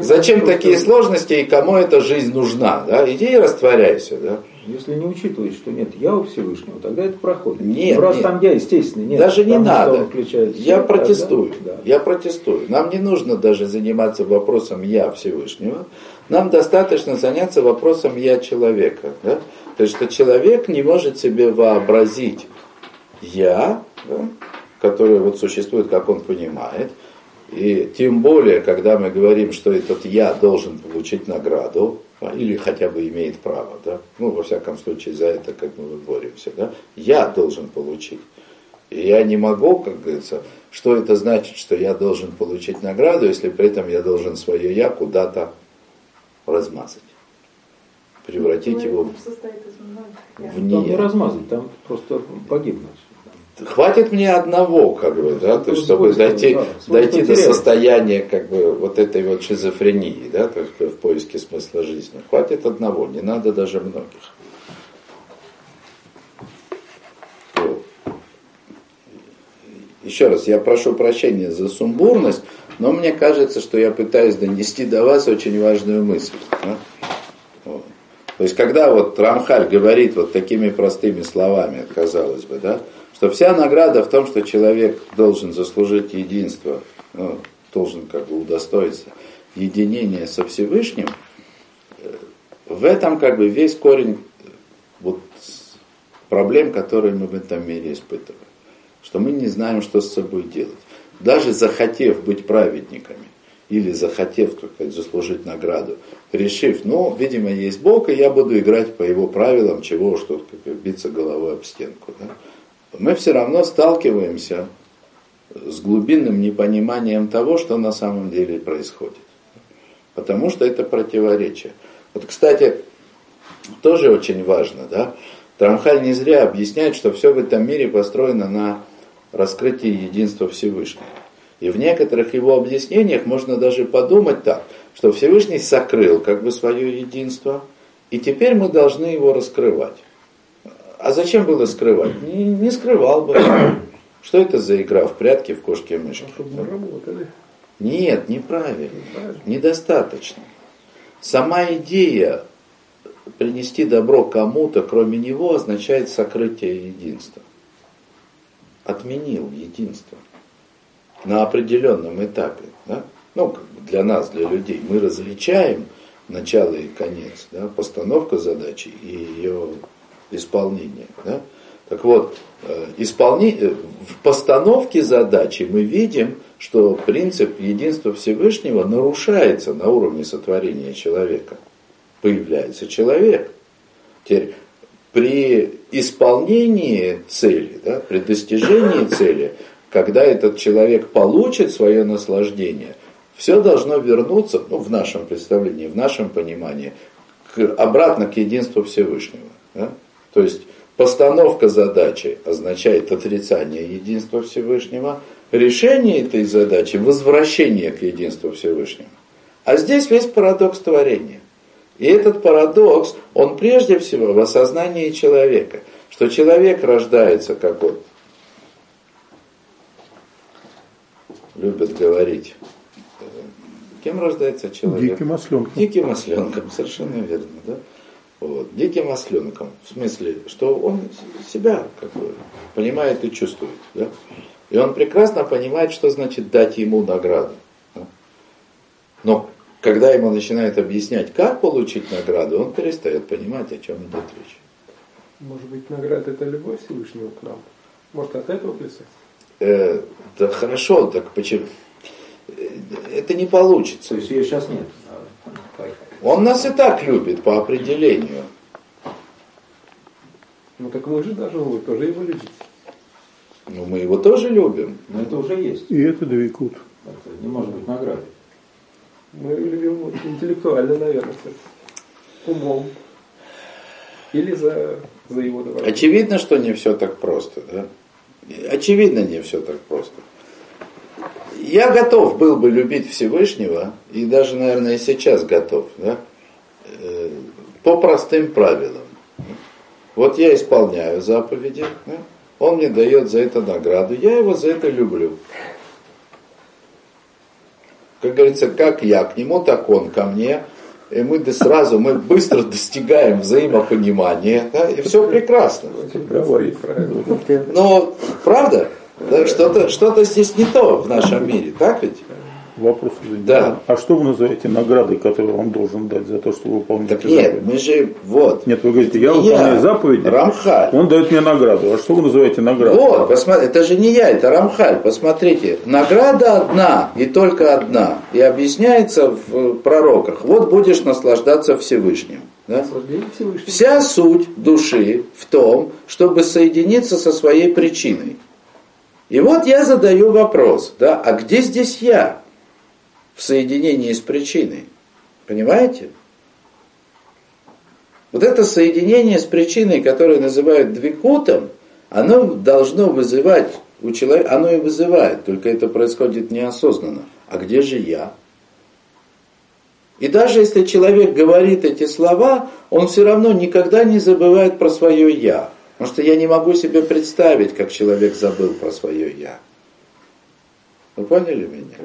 Зачем такие сложности и кому эта жизнь нужна? Да? Иди и растворяйся. Да? Если не учитывать, что нет я у Всевышнего, тогда это проходит. Нет, ну, раз нет. там я, естественно, нет. Даже не надо. Я все, протестую. Тогда, да. Я протестую. Нам не нужно даже заниматься вопросом я Всевышнего. Нам достаточно заняться вопросом я человека. Да? То есть, что человек не может себе вообразить я, да, который вот существует, как он понимает, и тем более, когда мы говорим, что этот я должен получить награду, а, или хотя бы имеет право, да, ну, во всяком случае, за это как мы боремся, да, я должен получить. И я не могу, как говорится, что это значит, что я должен получить награду, если при этом я должен свое я куда-то размазать, превратить его в, в Там не размазать, там просто погибнуть. Хватит мне одного, как бы, да, то есть, чтобы дойти, да, дойти до состояния как бы вот этой вот шизофрении, да, то есть в поиске смысла жизни. Хватит одного, не надо даже многих. Вот. Еще раз, я прошу прощения за сумбурность, но мне кажется, что я пытаюсь донести до вас очень важную мысль. да. Вот. То есть, когда вот Рамхаль говорит вот такими простыми словами, казалось бы, да, что вся награда в том, что человек должен заслужить единство, ну, должен как бы удостоиться единения со Всевышним, э, в этом как бы весь корень э, вот проблем, которые мы в этом мире испытываем. Что мы не знаем, что с собой делать. Даже захотев быть праведниками, или захотев так заслужить награду, решив, ну, видимо, есть Бог, и я буду играть по его правилам, чего что как бы, биться головой об стенку. да. Мы все равно сталкиваемся с глубинным непониманием того, что на самом деле происходит. Потому что это противоречие. Вот, кстати, тоже очень важно, да, Трамхаль не зря объясняет, что все в этом мире построено на раскрытии единства Всевышнего. И в некоторых его объяснениях можно даже подумать так, что Всевышний сокрыл как бы свое единство, и теперь мы должны его раскрывать. А зачем было скрывать? Не, не скрывал бы. [clears throat] Что это за игра в прятки в кошки-мышки? Чтобы мы работали. Нет, неправильно. Недостаточно. Сама идея принести добро кому-то, кроме него, означает сокрытие единства. Отменил единство на определенном этапе. Да? Ну, как бы для нас, для людей, мы различаем начало и конец, да? постановка задачи и ее исполнение. Да? Так вот, э, исполни... э, в постановке задачи мы видим, что принцип единства Всевышнего нарушается на уровне сотворения человека. Появляется человек. Теперь при исполнении цели, да, при достижении цели, когда этот человек получит свое наслаждение, все должно вернуться, ну, в нашем представлении, в нашем понимании, к, обратно к единству Всевышнего. да. То есть постановка задачи означает отрицание единства Всевышнего, решение этой задачи – возвращение к единству Всевышнего. А здесь весь парадокс творения. И этот парадокс, он прежде всего в осознании человека, что человек рождается, как вот любят говорить, э, кем рождается человек? Диким осленком. Диким осленком, совершенно верно, да? Вот, диким осленком, в смысле, что он себя как бы понимает и чувствует, да? И он прекрасно понимает, что значит дать ему награду. да? Но когда ему начинают объяснять, как получить награду, он перестает понимать, о чем идет речь. Может быть, награда это любовь Всевышнего к нам? Может, от этого плясать? Э, да хорошо, так почему? Э, Это не получится. То есть ее сейчас нет. Он нас и так любит по определению. Ну так мы же должны вы тоже его любить. Но мы его тоже любим. Но это уже есть. И это довекут. Это не может быть наградой. Мы любим интеллектуально, наверное, умом. Или за, за его доброту. Очевидно, что не все так просто, да? Очевидно, не все так просто. Я готов был бы любить Всевышнего, и даже, наверное, и сейчас готов, да? Э, по простым правилам. Вот я исполняю заповеди, да? он мне дает за это награду, я его за это люблю. Как говорится, как я к нему, так он ко мне. И мы сразу, мы быстро достигаем взаимопонимания, да, и все прекрасно. Но, правда, да, что-то что здесь не то в нашем мире, так ведь? Вопрос Да. А что вы называете наградой, которую он должен дать за то, что вы выполняете Так нет, мы же, вот. Нет, вы говорите, я выполняю заповеди, Рамхаль. он дает мне награду. А что вы называете наградой? Вот, посмотри, это же не я, это Рамхаль. Посмотрите, награда одна и только одна. И объясняется в э, пророках. Вот будешь наслаждаться Всевышним. Да? Вся суть души в том, чтобы соединиться со своей причиной. И вот я задаю вопрос, да, а где здесь я в соединении с причиной? Понимаете? Вот это соединение с причиной, которое называют двикутом, оно должно вызывать у человека, оно и вызывает, только это происходит неосознанно. А где же я? И даже если человек говорит эти слова, он все равно никогда не забывает про свое «я». Потому что я не могу себе представить, как человек забыл про свое «я». Вы поняли меня?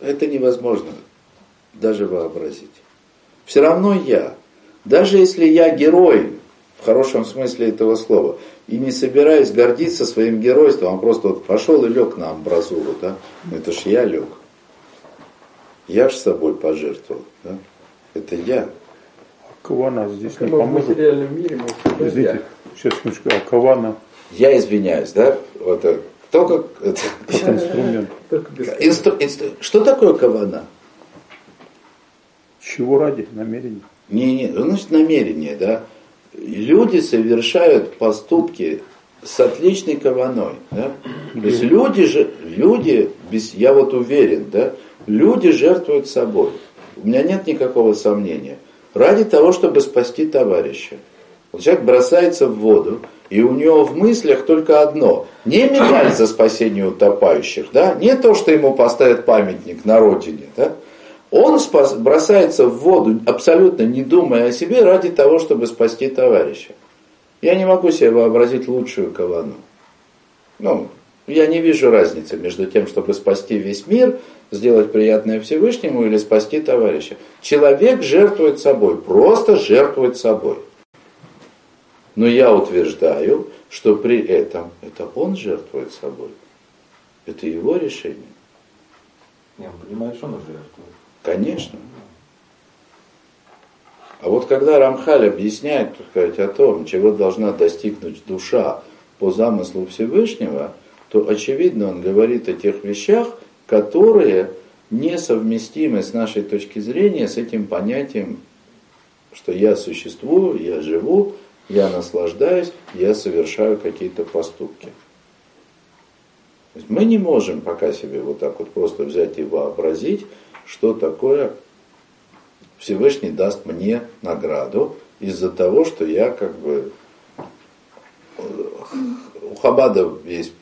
Это невозможно даже вообразить. Все равно я. Даже если я герой, в хорошем смысле этого слова, и не собираюсь гордиться своим геройством, а просто вот пошел и лег на амбразуру, да? Ну, это ж я лег. Я ж собой пожертвовал. Да? Это я. Кавана здесь не поможет. материальном мире всегда Извините, сейчас секундочку, а Кавана Я извиняюсь, да? Вот, кто как... это- как инструмент. только Инстру- инстру- Что такое кавана? Чего ради намерение? Не, не, ну, значит намерение, да. Люди совершают поступки с отличной каваной, да. То есть люди же, люди, без, я вот уверен, да, люди жертвуют собой. У меня нет никакого сомнения. Ради того, чтобы спасти товарища. Человек бросается в воду, и у него в мыслях только одно. Не медаль за спасение утопающих, да, не то, что ему поставят памятник на родине, да, он спас, бросается в воду, абсолютно не думая о себе, ради того, чтобы спасти товарища. Я не могу себе вообразить лучшую кавану. Ну, я не вижу разницы между тем, чтобы спасти весь мир, сделать приятное Всевышнему или спасти товарища. Человек жертвует собой, просто жертвует собой. Но я утверждаю, что при этом это он жертвует собой. Это его решение. Не, он понимает, что он жертвует. Конечно. А вот когда Рамхаль объясняет так сказать, о том, чего должна достигнуть душа по замыслу Всевышнего, то очевидно он говорит о тех вещах, которые несовместимы с нашей точки зрения с этим понятием, что я существую, я живу, я наслаждаюсь, я совершаю какие-то поступки. То есть мы не можем пока себе вот так вот просто взять и вообразить, что такое Всевышний даст мне награду из-за того, что я как бы... У Хабадов есть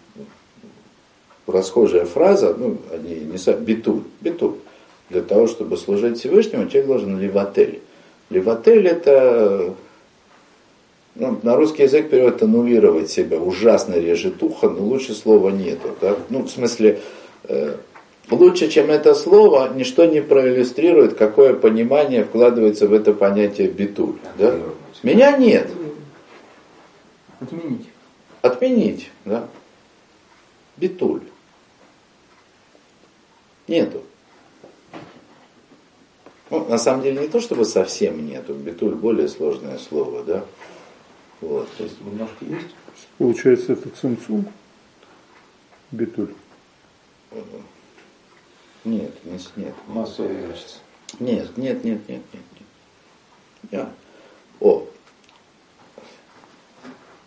расхожая фраза, ну, они не са- битуль, битуль. Для того, чтобы служить Всевышнему, человек должен ливатель. Ливатель это, ну, на русский язык перевод аннулировать себя, ужасно режет ухо, но лучше слова нету. Да? Ну, в смысле, э, лучше, чем это слово, ничто не проиллюстрирует, какое понимание вкладывается в это понятие битуль. Да? Меня нет. Отменить. Отменить, да? Битуль. Нету. Ну, на самом деле не то, чтобы совсем нету. Битуль более сложное слово, да? Вот, то есть, Немножко есть. Получается, это цимцум, битуль. нет, не с- нет. Масса увеличится. Нет, нет, нет, нет, нет, нет. Я. О.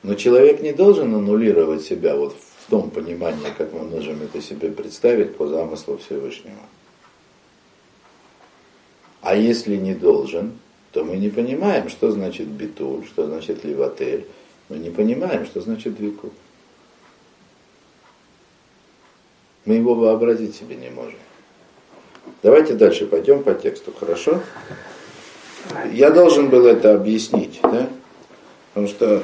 Но человек не должен аннулировать себя вот в том понимании, как мы можем это себе представить по замыслу Всевышнего. А если не должен, то мы не понимаем, что значит битуль, что значит ливатель. Мы не понимаем, что значит двикут. Мы его вообразить себе не можем. Давайте дальше пойдем по тексту, хорошо? Я должен был это объяснить, да? Потому что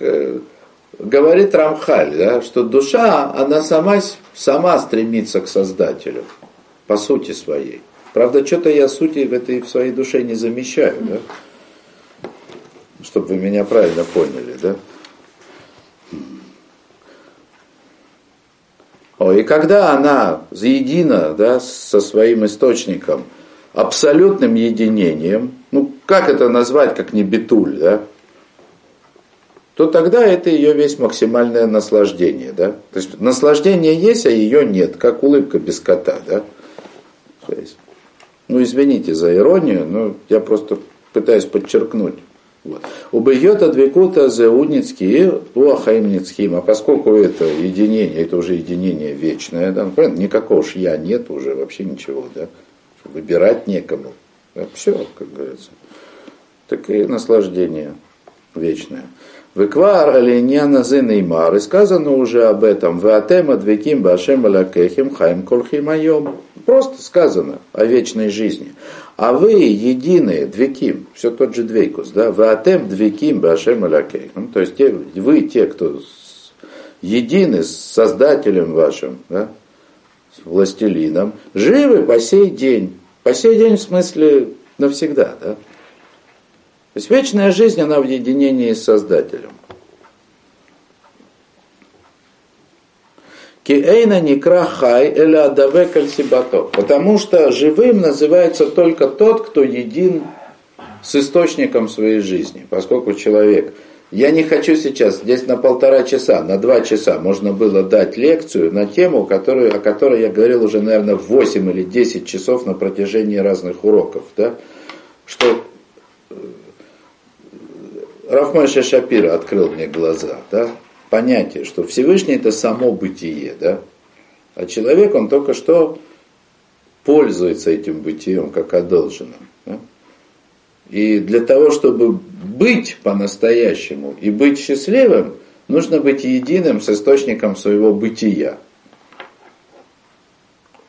э, говорит Рамхаль, да, что душа, она сама, сама стремится к Создателю, по сути своей. Правда, что-то я сути в этой в своей душе не замечаю, да? Чтобы вы меня правильно поняли, да? О, и когда она заедина да, со своим источником, абсолютным единением, ну как это назвать, как не битуль, да, то тогда это ее весь максимальное наслаждение. Да? То есть наслаждение есть, а ее нет, как улыбка без кота. Да? Ну, извините за иронию, но я просто пытаюсь подчеркнуть. Вот. Убьет адвикута зеудницкий уахаимницким. А поскольку это единение, это уже единение вечное, да, ну, никакого уж я нет уже, вообще ничего, да. Выбирать некому. Да, все, как говорится. Так и наслаждение вечное. Веквар алиньяна неймар. И сказано уже об этом. Ватем адвеким башем алякехим хайм колхимайом. Просто сказано о вечной жизни. А вы единые, двеким, все тот же двейкус, да, вы атем двеким башем алякейхам, то есть те, вы те, кто едины с Создателем вашим, да, с властелином, живы по сей день. По сей день в смысле навсегда, да. То есть вечная жизнь, она в единении с Создателем. Киэйна никра хай эля адаве кальсибато. Потому что живым называется только тот, кто един с источником своей жизни. Поскольку человек... Я не хочу сейчас, здесь на полтора часа, на два часа можно было дать лекцию на тему, которую, о которой я говорил уже, наверное, 8 или 10 часов на протяжении разных уроков. Да? Что Рафмойша Шапира открыл мне глаза. Да? понятие, что Всевышний это само бытие, да? А человек, он только что пользуется этим бытием как одолженным. Да? И для того, чтобы быть по-настоящему и быть счастливым, нужно быть единым с источником своего бытия.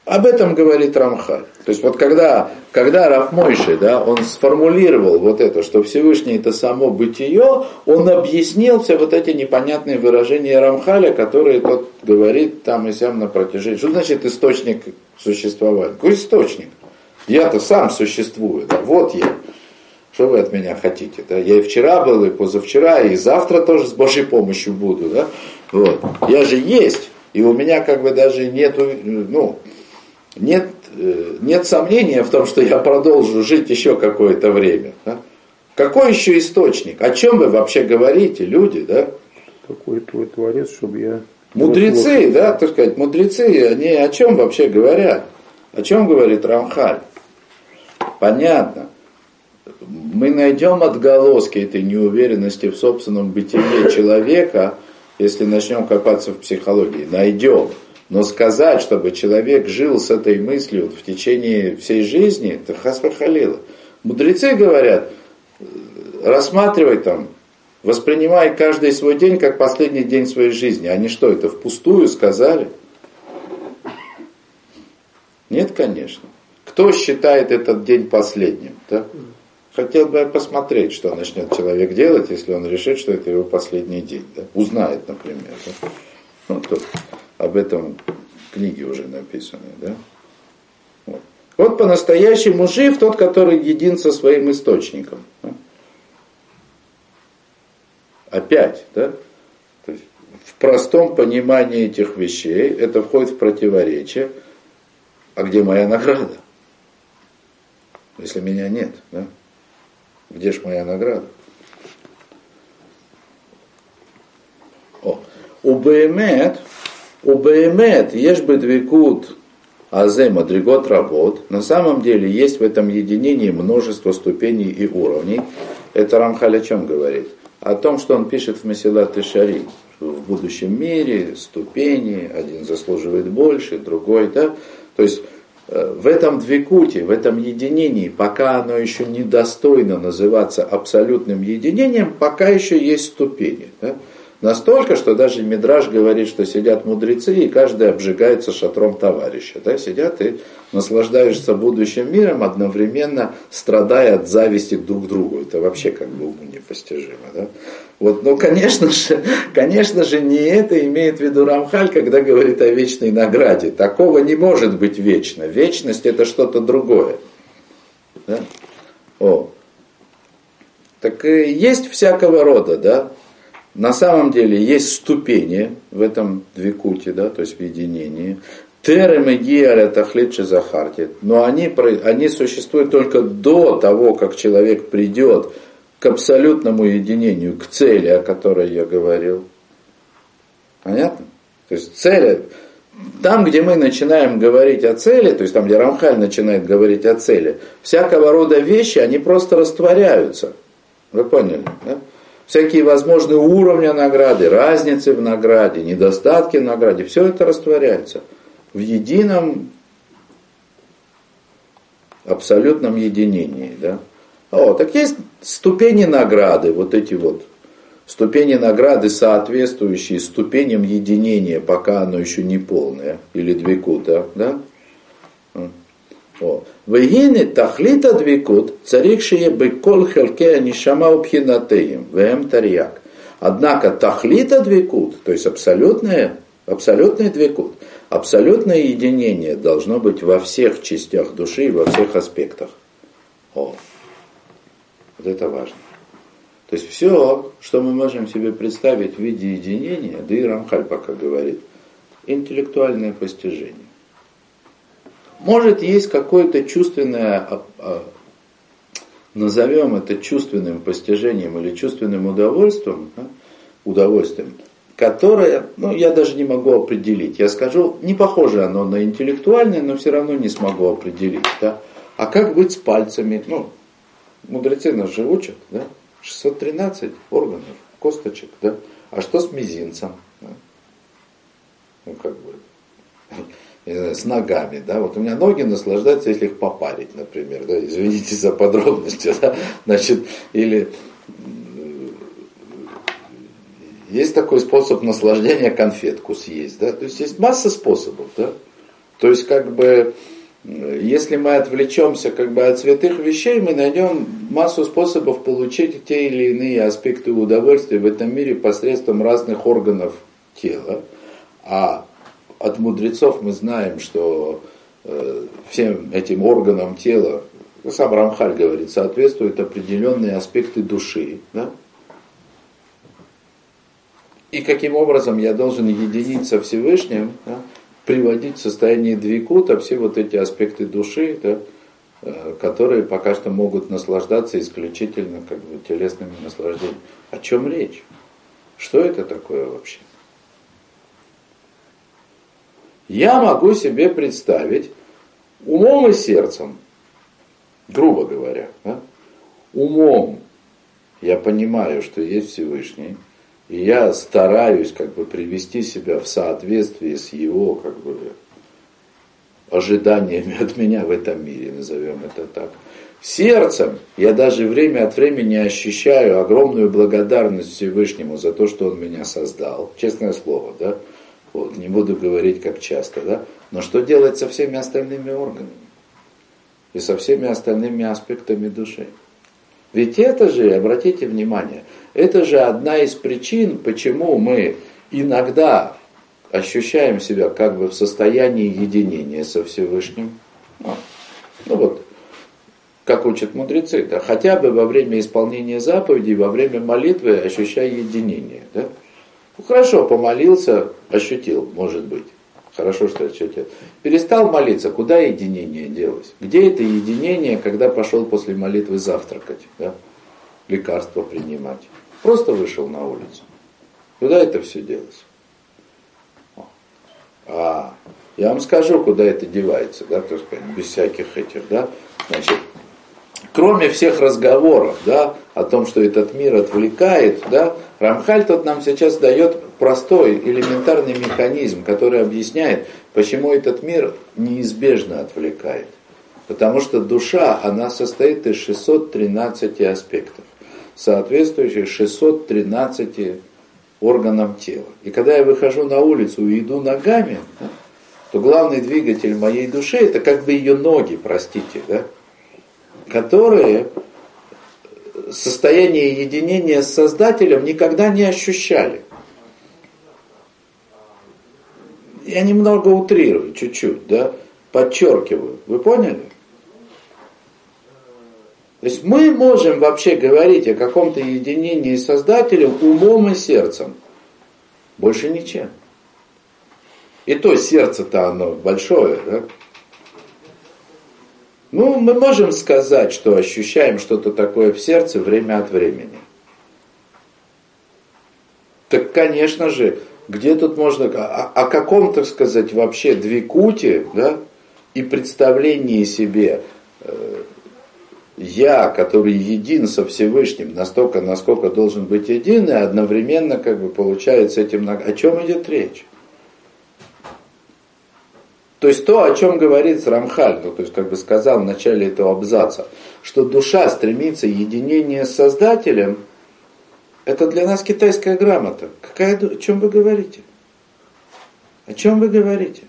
Об этом говорит Рамхаль. То есть вот когда, когда Рафмойши, да, он сформулировал вот это, что Всевышний это само бытие, он объяснил все вот эти непонятные выражения Рамхаля, которые тот говорит там и сям на протяжении. Что значит источник существования? Какой источник? Я-то сам существую, да, вот я. Что вы от меня хотите? Да? Я и вчера был, и позавчера, и завтра тоже с Божьей помощью буду. Да? Вот. Я же есть, и у меня как бы даже нету, ну, нет, э, нет сомнения в том, что я продолжу жить еще какое-то время. Да? Какой еще источник? О чем вы вообще говорите, люди, да? Какой твой творец, чтобы я... Мудрецы, да, так сказать, мудрецы, они о чем вообще говорят? О чем говорит Рамхаль? Понятно. Мы найдем отголоски этой неуверенности в собственном бытие человека, если начнем копаться в психологии. Найдем. Но сказать, чтобы человек жил с этой мыслью в течение всей жизни, это хасвахалила. Мудрецы говорят, рассматривай там, воспринимай каждый свой день как последний день своей жизни. Они что, это впустую сказали? Нет, конечно. Кто считает этот день последним? Да? Хотел бы посмотреть, что начнет человек делать, если он решит, что это его последний день. Да? Узнает, например. Да? Ну, то, об этом книги уже написаны, да? Вот, вот по-настоящему жив тот, который един со своим источником. Опять, да? То есть, в простом понимании этих вещей это входит в противоречие. А где моя награда? Если меня нет, да? Где ж моя награда? О, у Беемет у Беемет ешь бы двикут азе мадригот работ. На самом деле есть в этом единении множество ступеней и уровней. Это Рамхаль о чем говорит? о том, что он пишет в Месилат и Шари. В будущем мире ступени, один заслуживает больше, другой, да. То есть э, в этом двикуте, в этом единении, пока оно еще недостойно называться абсолютным единением, пока еще есть ступени. Да? Настолько, что даже Мидраж говорит, что сидят мудрецы, и каждый обжигается шатром товарища. Да? Сидят и наслаждаешься будущим миром, одновременно страдая от зависти друг к другу. Это вообще как бы уму непостижимо. Да? Вот, но, конечно же, конечно же, не это имеет в виду Рамхаль, когда говорит о вечной награде. Такого не может быть вечно. Вечность это что-то другое. Да? О. Так и есть всякого рода, да, на самом деле есть ступени в этом двикуте, да, то есть в единении. Терем и гиаля тахлит захарти. Но они, они существуют только до того, как человек придет к абсолютному единению, к цели, о которой я говорил. Понятно? То есть цель, там, где мы начинаем говорить о цели, то есть там, где Рамхаль начинает говорить о цели, всякого рода вещи, они просто растворяются. Вы поняли? Да? Всякие возможные уровни награды, разницы в награде, недостатки в награде, все это растворяется в едином абсолютном единении. Да? О, так есть ступени награды, вот эти вот ступени награды, соответствующие ступеням единения, пока оно еще не полное, или две да? Вегины тахлита двикут, царикшие бекол хелке нишама убхинатеем, вем тарьяк. Однако тахлита двикут, то есть абсолютное, абсолютный двикут, абсолютное единение должно быть во всех частях души и во всех аспектах. О, вот это важно. То есть все, что мы можем себе представить в виде единения, да и Рамхаль пока говорит, интеллектуальное постижение. Может, есть какое-то чувственное, а, а, назовем это чувственным постижением или чувственным удовольствием, удовольствием, которое, ну, я даже не могу определить. Я скажу, не похоже оно на интеллектуальное, но все равно не смогу определить. Да? А как быть с пальцами? Ну, мудрецы нас же учат, да? 613 органов, косточек, да? А что с мизинцем? Ну, как бы, знаю, с ногами, да, вот у меня ноги наслаждаются, если их попарить, например, да, извините за подробности, да, значит, или есть такой способ наслаждения конфетку съесть, да, то есть есть масса способов, да, то есть как бы если мы отвлечемся как бы от святых вещей, мы найдем массу способов получить те или иные аспекты удовольствия в этом мире посредством разных органов тела. А от мудрецов мы знаем, что э, всем этим органам тела, сам Рамхаль говорит, соответствуют определенные аспекты души. Да? И каким образом я должен единиться Всевышним, да? приводить в состояние двикута все вот эти аспекты души, да? Э, которые пока что могут наслаждаться исключительно как бы телесными наслаждениями. О чем речь? Что это такое вообще? Я могу себе представить умом и сердцем, грубо говоря, да? умом я понимаю, что есть Всевышний, и я стараюсь как бы привести себя в соответствие с его как бы ожиданиями [laughs] от меня в этом мире, назовем это так. Сердцем я даже время от времени ощущаю огромную благодарность Всевышнему за то, что он меня создал. Честное слово, да? Вот, не буду говорить как часто, да? Но что делать со всеми остальными органами? И со всеми остальными аспектами души? Ведь это же, обратите внимание, это же одна из причин, почему мы иногда ощущаем себя как бы в состоянии единения со Всевышним. Ну, ну вот, как учат мудрецы, да, хотя бы во время исполнения заповедей, во время молитвы ощущая единение. Да? Ну, хорошо, помолился, ощутил, может быть. Хорошо, что ощутил. Перестал молиться, куда единение делось? Где это единение, когда пошел после молитвы завтракать, да? лекарства принимать? Просто вышел на улицу. Куда это все делось? А, я вам скажу, куда это девается, да, так сказать, без всяких этих, да. Значит, кроме всех разговоров, да, о том, что этот мир отвлекает, да, Рамхаль тут нам сейчас дает простой, элементарный механизм, который объясняет, почему этот мир неизбежно отвлекает. Потому что душа, она состоит из 613 аспектов, соответствующих 613 органам тела. И когда я выхожу на улицу и иду ногами, да, то главный двигатель моей души это как бы ее ноги, простите, да, которые состояние единения с Создателем никогда не ощущали. Я немного утрирую, чуть-чуть, да, подчеркиваю. Вы поняли? То есть мы можем вообще говорить о каком-то единении с Создателем умом и сердцем. Больше ничем. И то сердце-то оно большое, да? Ну, мы можем сказать, что ощущаем что-то такое в сердце время от времени. Так, конечно же, где тут можно, о, о каком, так сказать, вообще двикуте, да, и представлении себе э, я, который един со Всевышним, настолько, насколько должен быть един, и одновременно, как бы, получается этим, о чем идет речь? То есть то, о чем говорит Рамхаль, ну, то есть как бы сказал в начале этого абзаца, что душа стремится единение с Создателем, это для нас китайская грамота. Какая, о чем вы говорите? О чем вы говорите?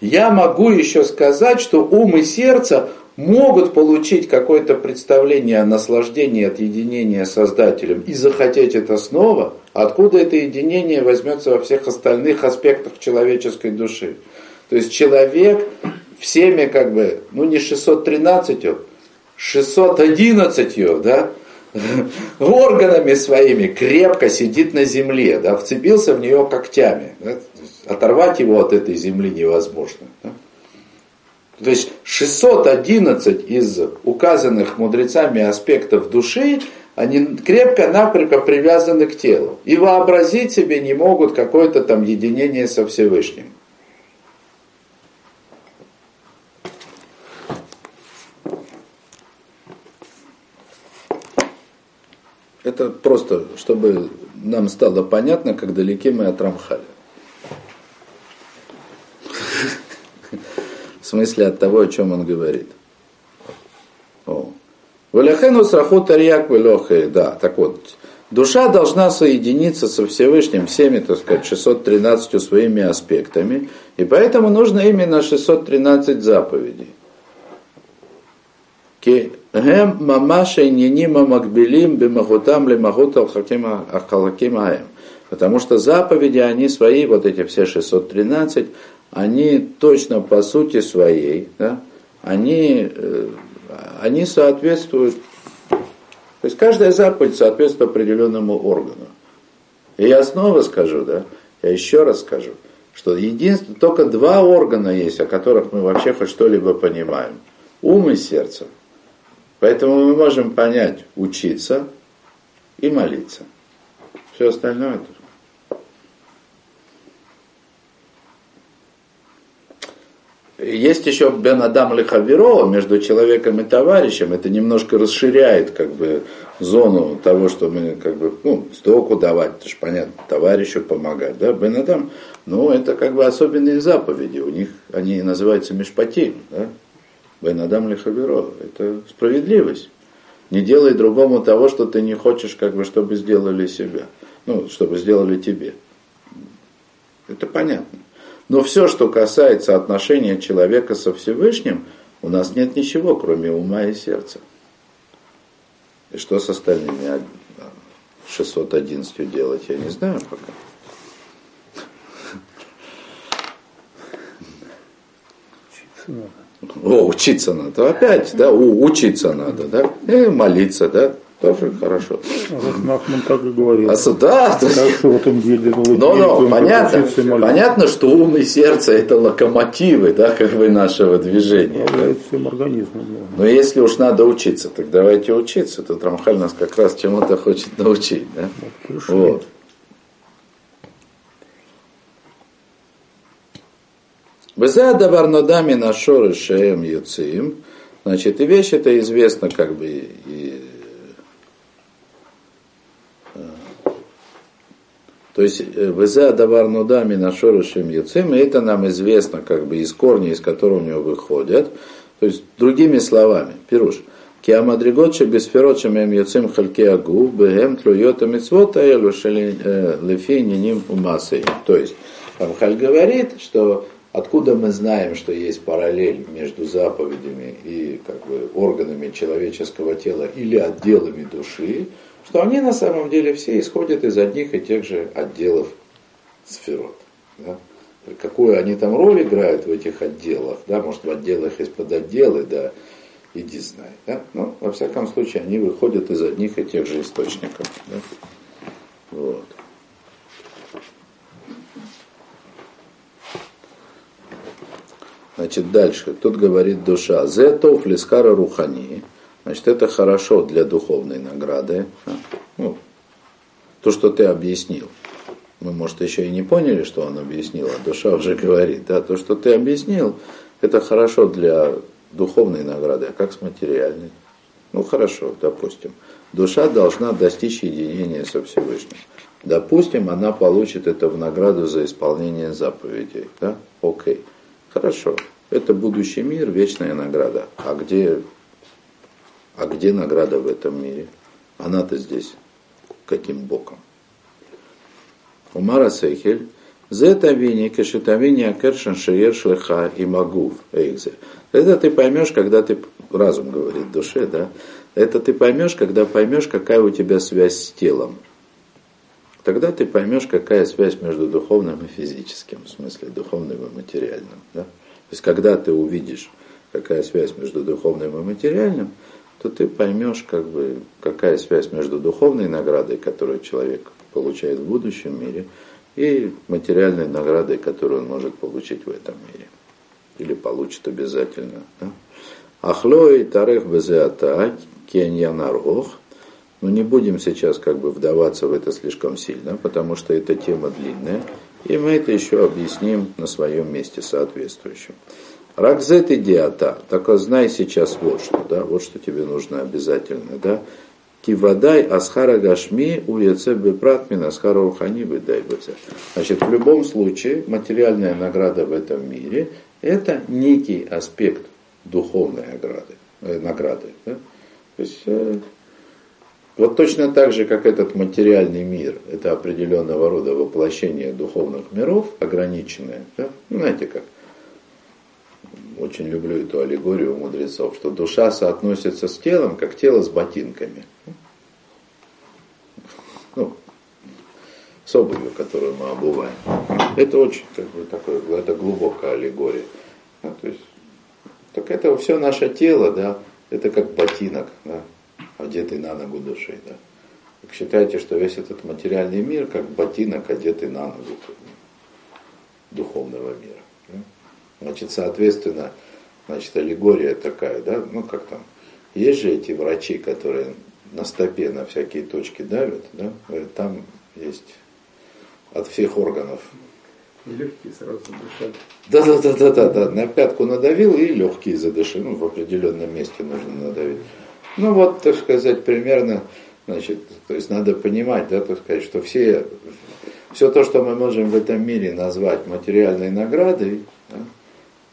Я могу еще сказать, что ум и сердце могут получить какое-то представление о наслаждении от единения с Создателем и захотеть это снова, откуда это единение возьмется во всех остальных аспектах человеческой души. То есть человек всеми как бы, ну не 613, 611, да, [laughs] органами своими крепко сидит на земле, да, вцепился в нее когтями. Да, оторвать его от этой земли невозможно. Да. То есть 611 из указанных мудрецами аспектов души, они крепко-накрепко привязаны к телу. И вообразить себе не могут какое-то там единение со Всевышним. Это просто, чтобы нам стало понятно, как далеки мы от Рамхаля. В смысле от того, о чем он говорит. Валяхену сраху тарьяк да, так вот, душа должна соединиться со Всевышним всеми, так сказать, 613 своими аспектами, и поэтому нужно именно 613 заповедей. Гем мамаша иньянима макбелим бимахутам лимахут алхалаким аем. Потому что заповеди, они свои, вот эти все 613, они точно по сути своей, да, они, э, они соответствуют, то есть каждая заповедь соответствует определенному органу. И я снова скажу, да, я еще раз скажу, что единственное, только два органа есть, о которых мы вообще хоть что-либо понимаем. Ум и сердце. Поэтому мы можем понять учиться и молиться. Все остальное это Есть еще Бен Адам Лехаверо между человеком и товарищем. Это немножко расширяет как бы зону того, что мы как бы, ну, стоку давать, это же понятно, товарищу помогать. Да? Бен Адам, ну, это как бы особенные заповеди. У них они называются Мишпатим. Да? Бен Адам Лехаверо. Это справедливость. Не делай другому того, что ты не хочешь, как бы, чтобы сделали себя. Ну, чтобы сделали тебе. Это понятно. Но все, что касается отношения человека со Всевышним, у нас нет ничего, кроме ума и сердца. И что с остальными 611 делать, я не знаю пока. О, учиться надо. Опять, да, учиться надо, да. И молиться, да. Тоже хорошо. Нахман так и говорил. А, да, так что в этом деле ну, ну, понятно, понятно, что ум и сердце это локомотивы, да, как бы нашего движения. Управляет всем организмом. Да. Но если уж надо учиться, так давайте учиться. Тут Рамхаль нас как раз чему-то хочет научить. Да? Вот. Вот. Везе давар нодами на шоры шеем юцим, Значит, и вещь это известна как бы и, э, то есть ВЗ Адавар Нудами на Шорушим Яцим, и это нам известно как бы из корня, из которого у него выходят. То есть, другими словами, Пируш, Киамадриготша бесферотша мем яцим хальке агу, бэгэм тлуйота митцвота элу лефи ниним умасей. То есть, Рамхаль говорит, что откуда мы знаем, что есть параллель между заповедями и как бы, органами человеческого тела или отделами души, что они на самом деле все исходят из одних и тех же отделов сферот. Да? Какую они там роль играют в этих отделах, да, может в отделах есть подотделы, да, иди знай. Да? Но, во всяком случае, они выходят из одних и тех же источников. Да? Вот. Значит, дальше. Тут говорит душа. Зетов лискара рухани. Значит, это хорошо для духовной награды. Ну, то, что ты объяснил. Мы, может, еще и не поняли, что он объяснил, а душа уже говорит. Да, то, что ты объяснил, это хорошо для духовной награды, а как с материальной? Ну, хорошо, допустим. Душа должна достичь единения со Всевышним. Допустим, она получит это в награду за исполнение заповедей. Да? Окей. Хорошо. Это будущий мир, вечная награда. А где, а где награда в этом мире? Она-то здесь каким боком? Умара Сейхель, Зетавини, Кашитавини, Акершан, Шиер, Шлеха и Магув, Эйгзе. Это ты поймешь, когда ты, разум говорит душе, да, это ты поймешь, когда поймешь, какая у тебя связь с телом. Тогда ты поймешь, какая связь между духовным и физическим, в смысле духовным и материальным. Да? То есть, когда ты увидишь, какая связь между духовным и материальным, то ты поймешь, как бы, какая связь между духовной наградой, которую человек получает в будущем мире, и материальной наградой, которую он может получить в этом мире. Или получит обязательно. Да? Ахлой тарех безеата кеньянарох. Но не будем сейчас как бы вдаваться в это слишком сильно, потому что эта тема длинная. И мы это еще объясним на своем месте соответствующем. Ракзет идиата, так знай сейчас вот что, да, вот что тебе нужно обязательно, да. Кивадай асхара гашми у бепратмин асхара ухани дай Значит, в любом случае, материальная награда в этом мире – это некий аспект духовной награды. Э, награды да? То есть, э, вот точно так же, как этот материальный мир, это определенного рода воплощение духовных миров, ограниченное. Да? Ну, знаете как, очень люблю эту аллегорию у мудрецов, что душа соотносится с телом, как тело с ботинками. Ну, с обувью, которую мы обуваем. Это очень как бы, такое, это глубокая аллегория. Ну, то есть, так это все наше тело, да, это как ботинок, да, одетый на ногу души. Да. Так считайте, что весь этот материальный мир как ботинок, одетый на ногу духовного мира. Значит, соответственно, значит, аллегория такая, да, ну как там, есть же эти врачи, которые на стопе на всякие точки давят, да, там есть от всех органов. И легкие сразу задышали. Да, да, да, да, да, да. На пятку надавил и легкие задышали. Ну, в определенном месте нужно надавить. Ну вот, так сказать, примерно, значит, то есть надо понимать, да, так сказать, что все, все то, что мы можем в этом мире назвать материальной наградой, да,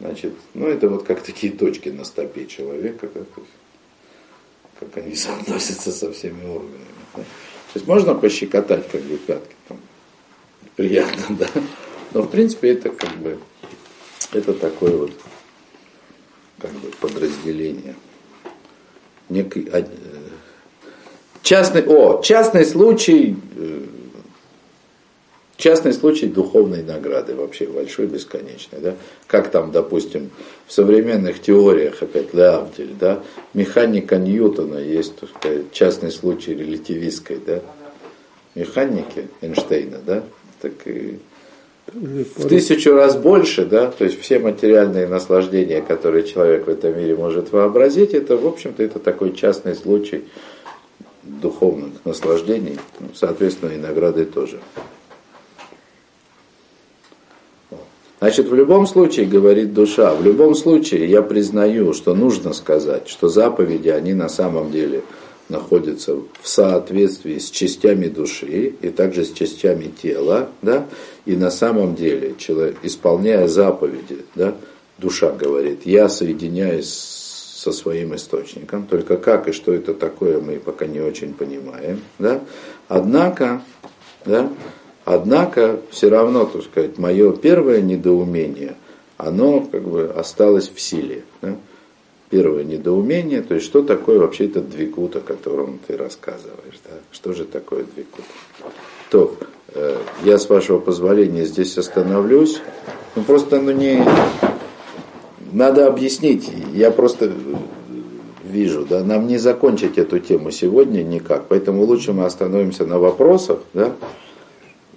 Значит, ну это вот как такие точки на стопе человека, как, как они [laughs] соотносятся со всеми органами. Да? То есть можно пощекотать как бы пятки, там, приятно, [laughs] да. Но в принципе это как бы это такое вот как бы подразделение. Некий, частный, о, частный случай э, Частный случай духовной награды, вообще большой, бесконечной. Да? Как там, допустим, в современных теориях, опять Леавдель, да, механика Ньютона есть, так сказать, частный случай релятивистской, да, механики Эйнштейна, да, так и в тысячу раз больше, да, то есть все материальные наслаждения, которые человек в этом мире может вообразить, это, в общем-то, это такой частный случай духовных наслаждений, соответственно, и награды тоже. Значит, в любом случае, говорит душа, в любом случае я признаю, что нужно сказать, что заповеди, они на самом деле находятся в соответствии с частями души и также с частями тела, да, и на самом деле, человек, исполняя заповеди, да, душа говорит, я соединяюсь со своим источником, только как и что это такое, мы пока не очень понимаем, да, однако, да, однако все равно, так сказать, мое первое недоумение, оно как бы осталось в силе, да, первое недоумение, то есть что такое вообще этот двикут, о котором ты рассказываешь, да? что же такое двикут. То, э, я с вашего позволения здесь остановлюсь, ну просто ну не, надо объяснить, я просто вижу, да, нам не закончить эту тему сегодня никак, поэтому лучше мы остановимся на вопросах, да,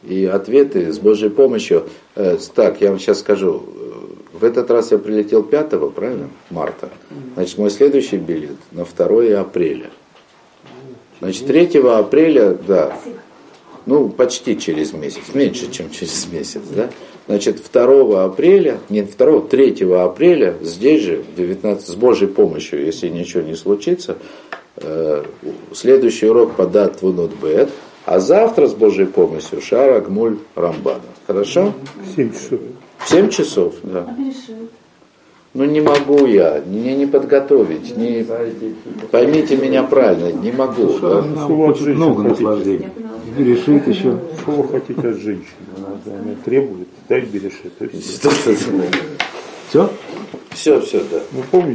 и ответы с Божьей помощью. Э, так, я вам сейчас скажу, в этот раз я прилетел 5 правильно, марта. Значит, мой следующий билет на 2 апреля. Значит, 3 апреля, да, ну, почти через месяц, меньше, чем через месяц, да. Значит, 2 апреля, нет, 2, 3 апреля, здесь же, 19, с Божьей помощью, если ничего не случится, э, следующий урок по дат Бет, а завтра с Божьей помощью Шара Гмуль Рамбана. Хорошо? 7 часов. В 7 часов, да. Ну не могу я, мне не подготовить, не... поймите меня правильно, не могу. Да? Что вы от женщин Много наслаждений. Берешит еще. Что вы хотите от женщины? Она, требует, дай берешит. Все? Все, все, да. Вы помните?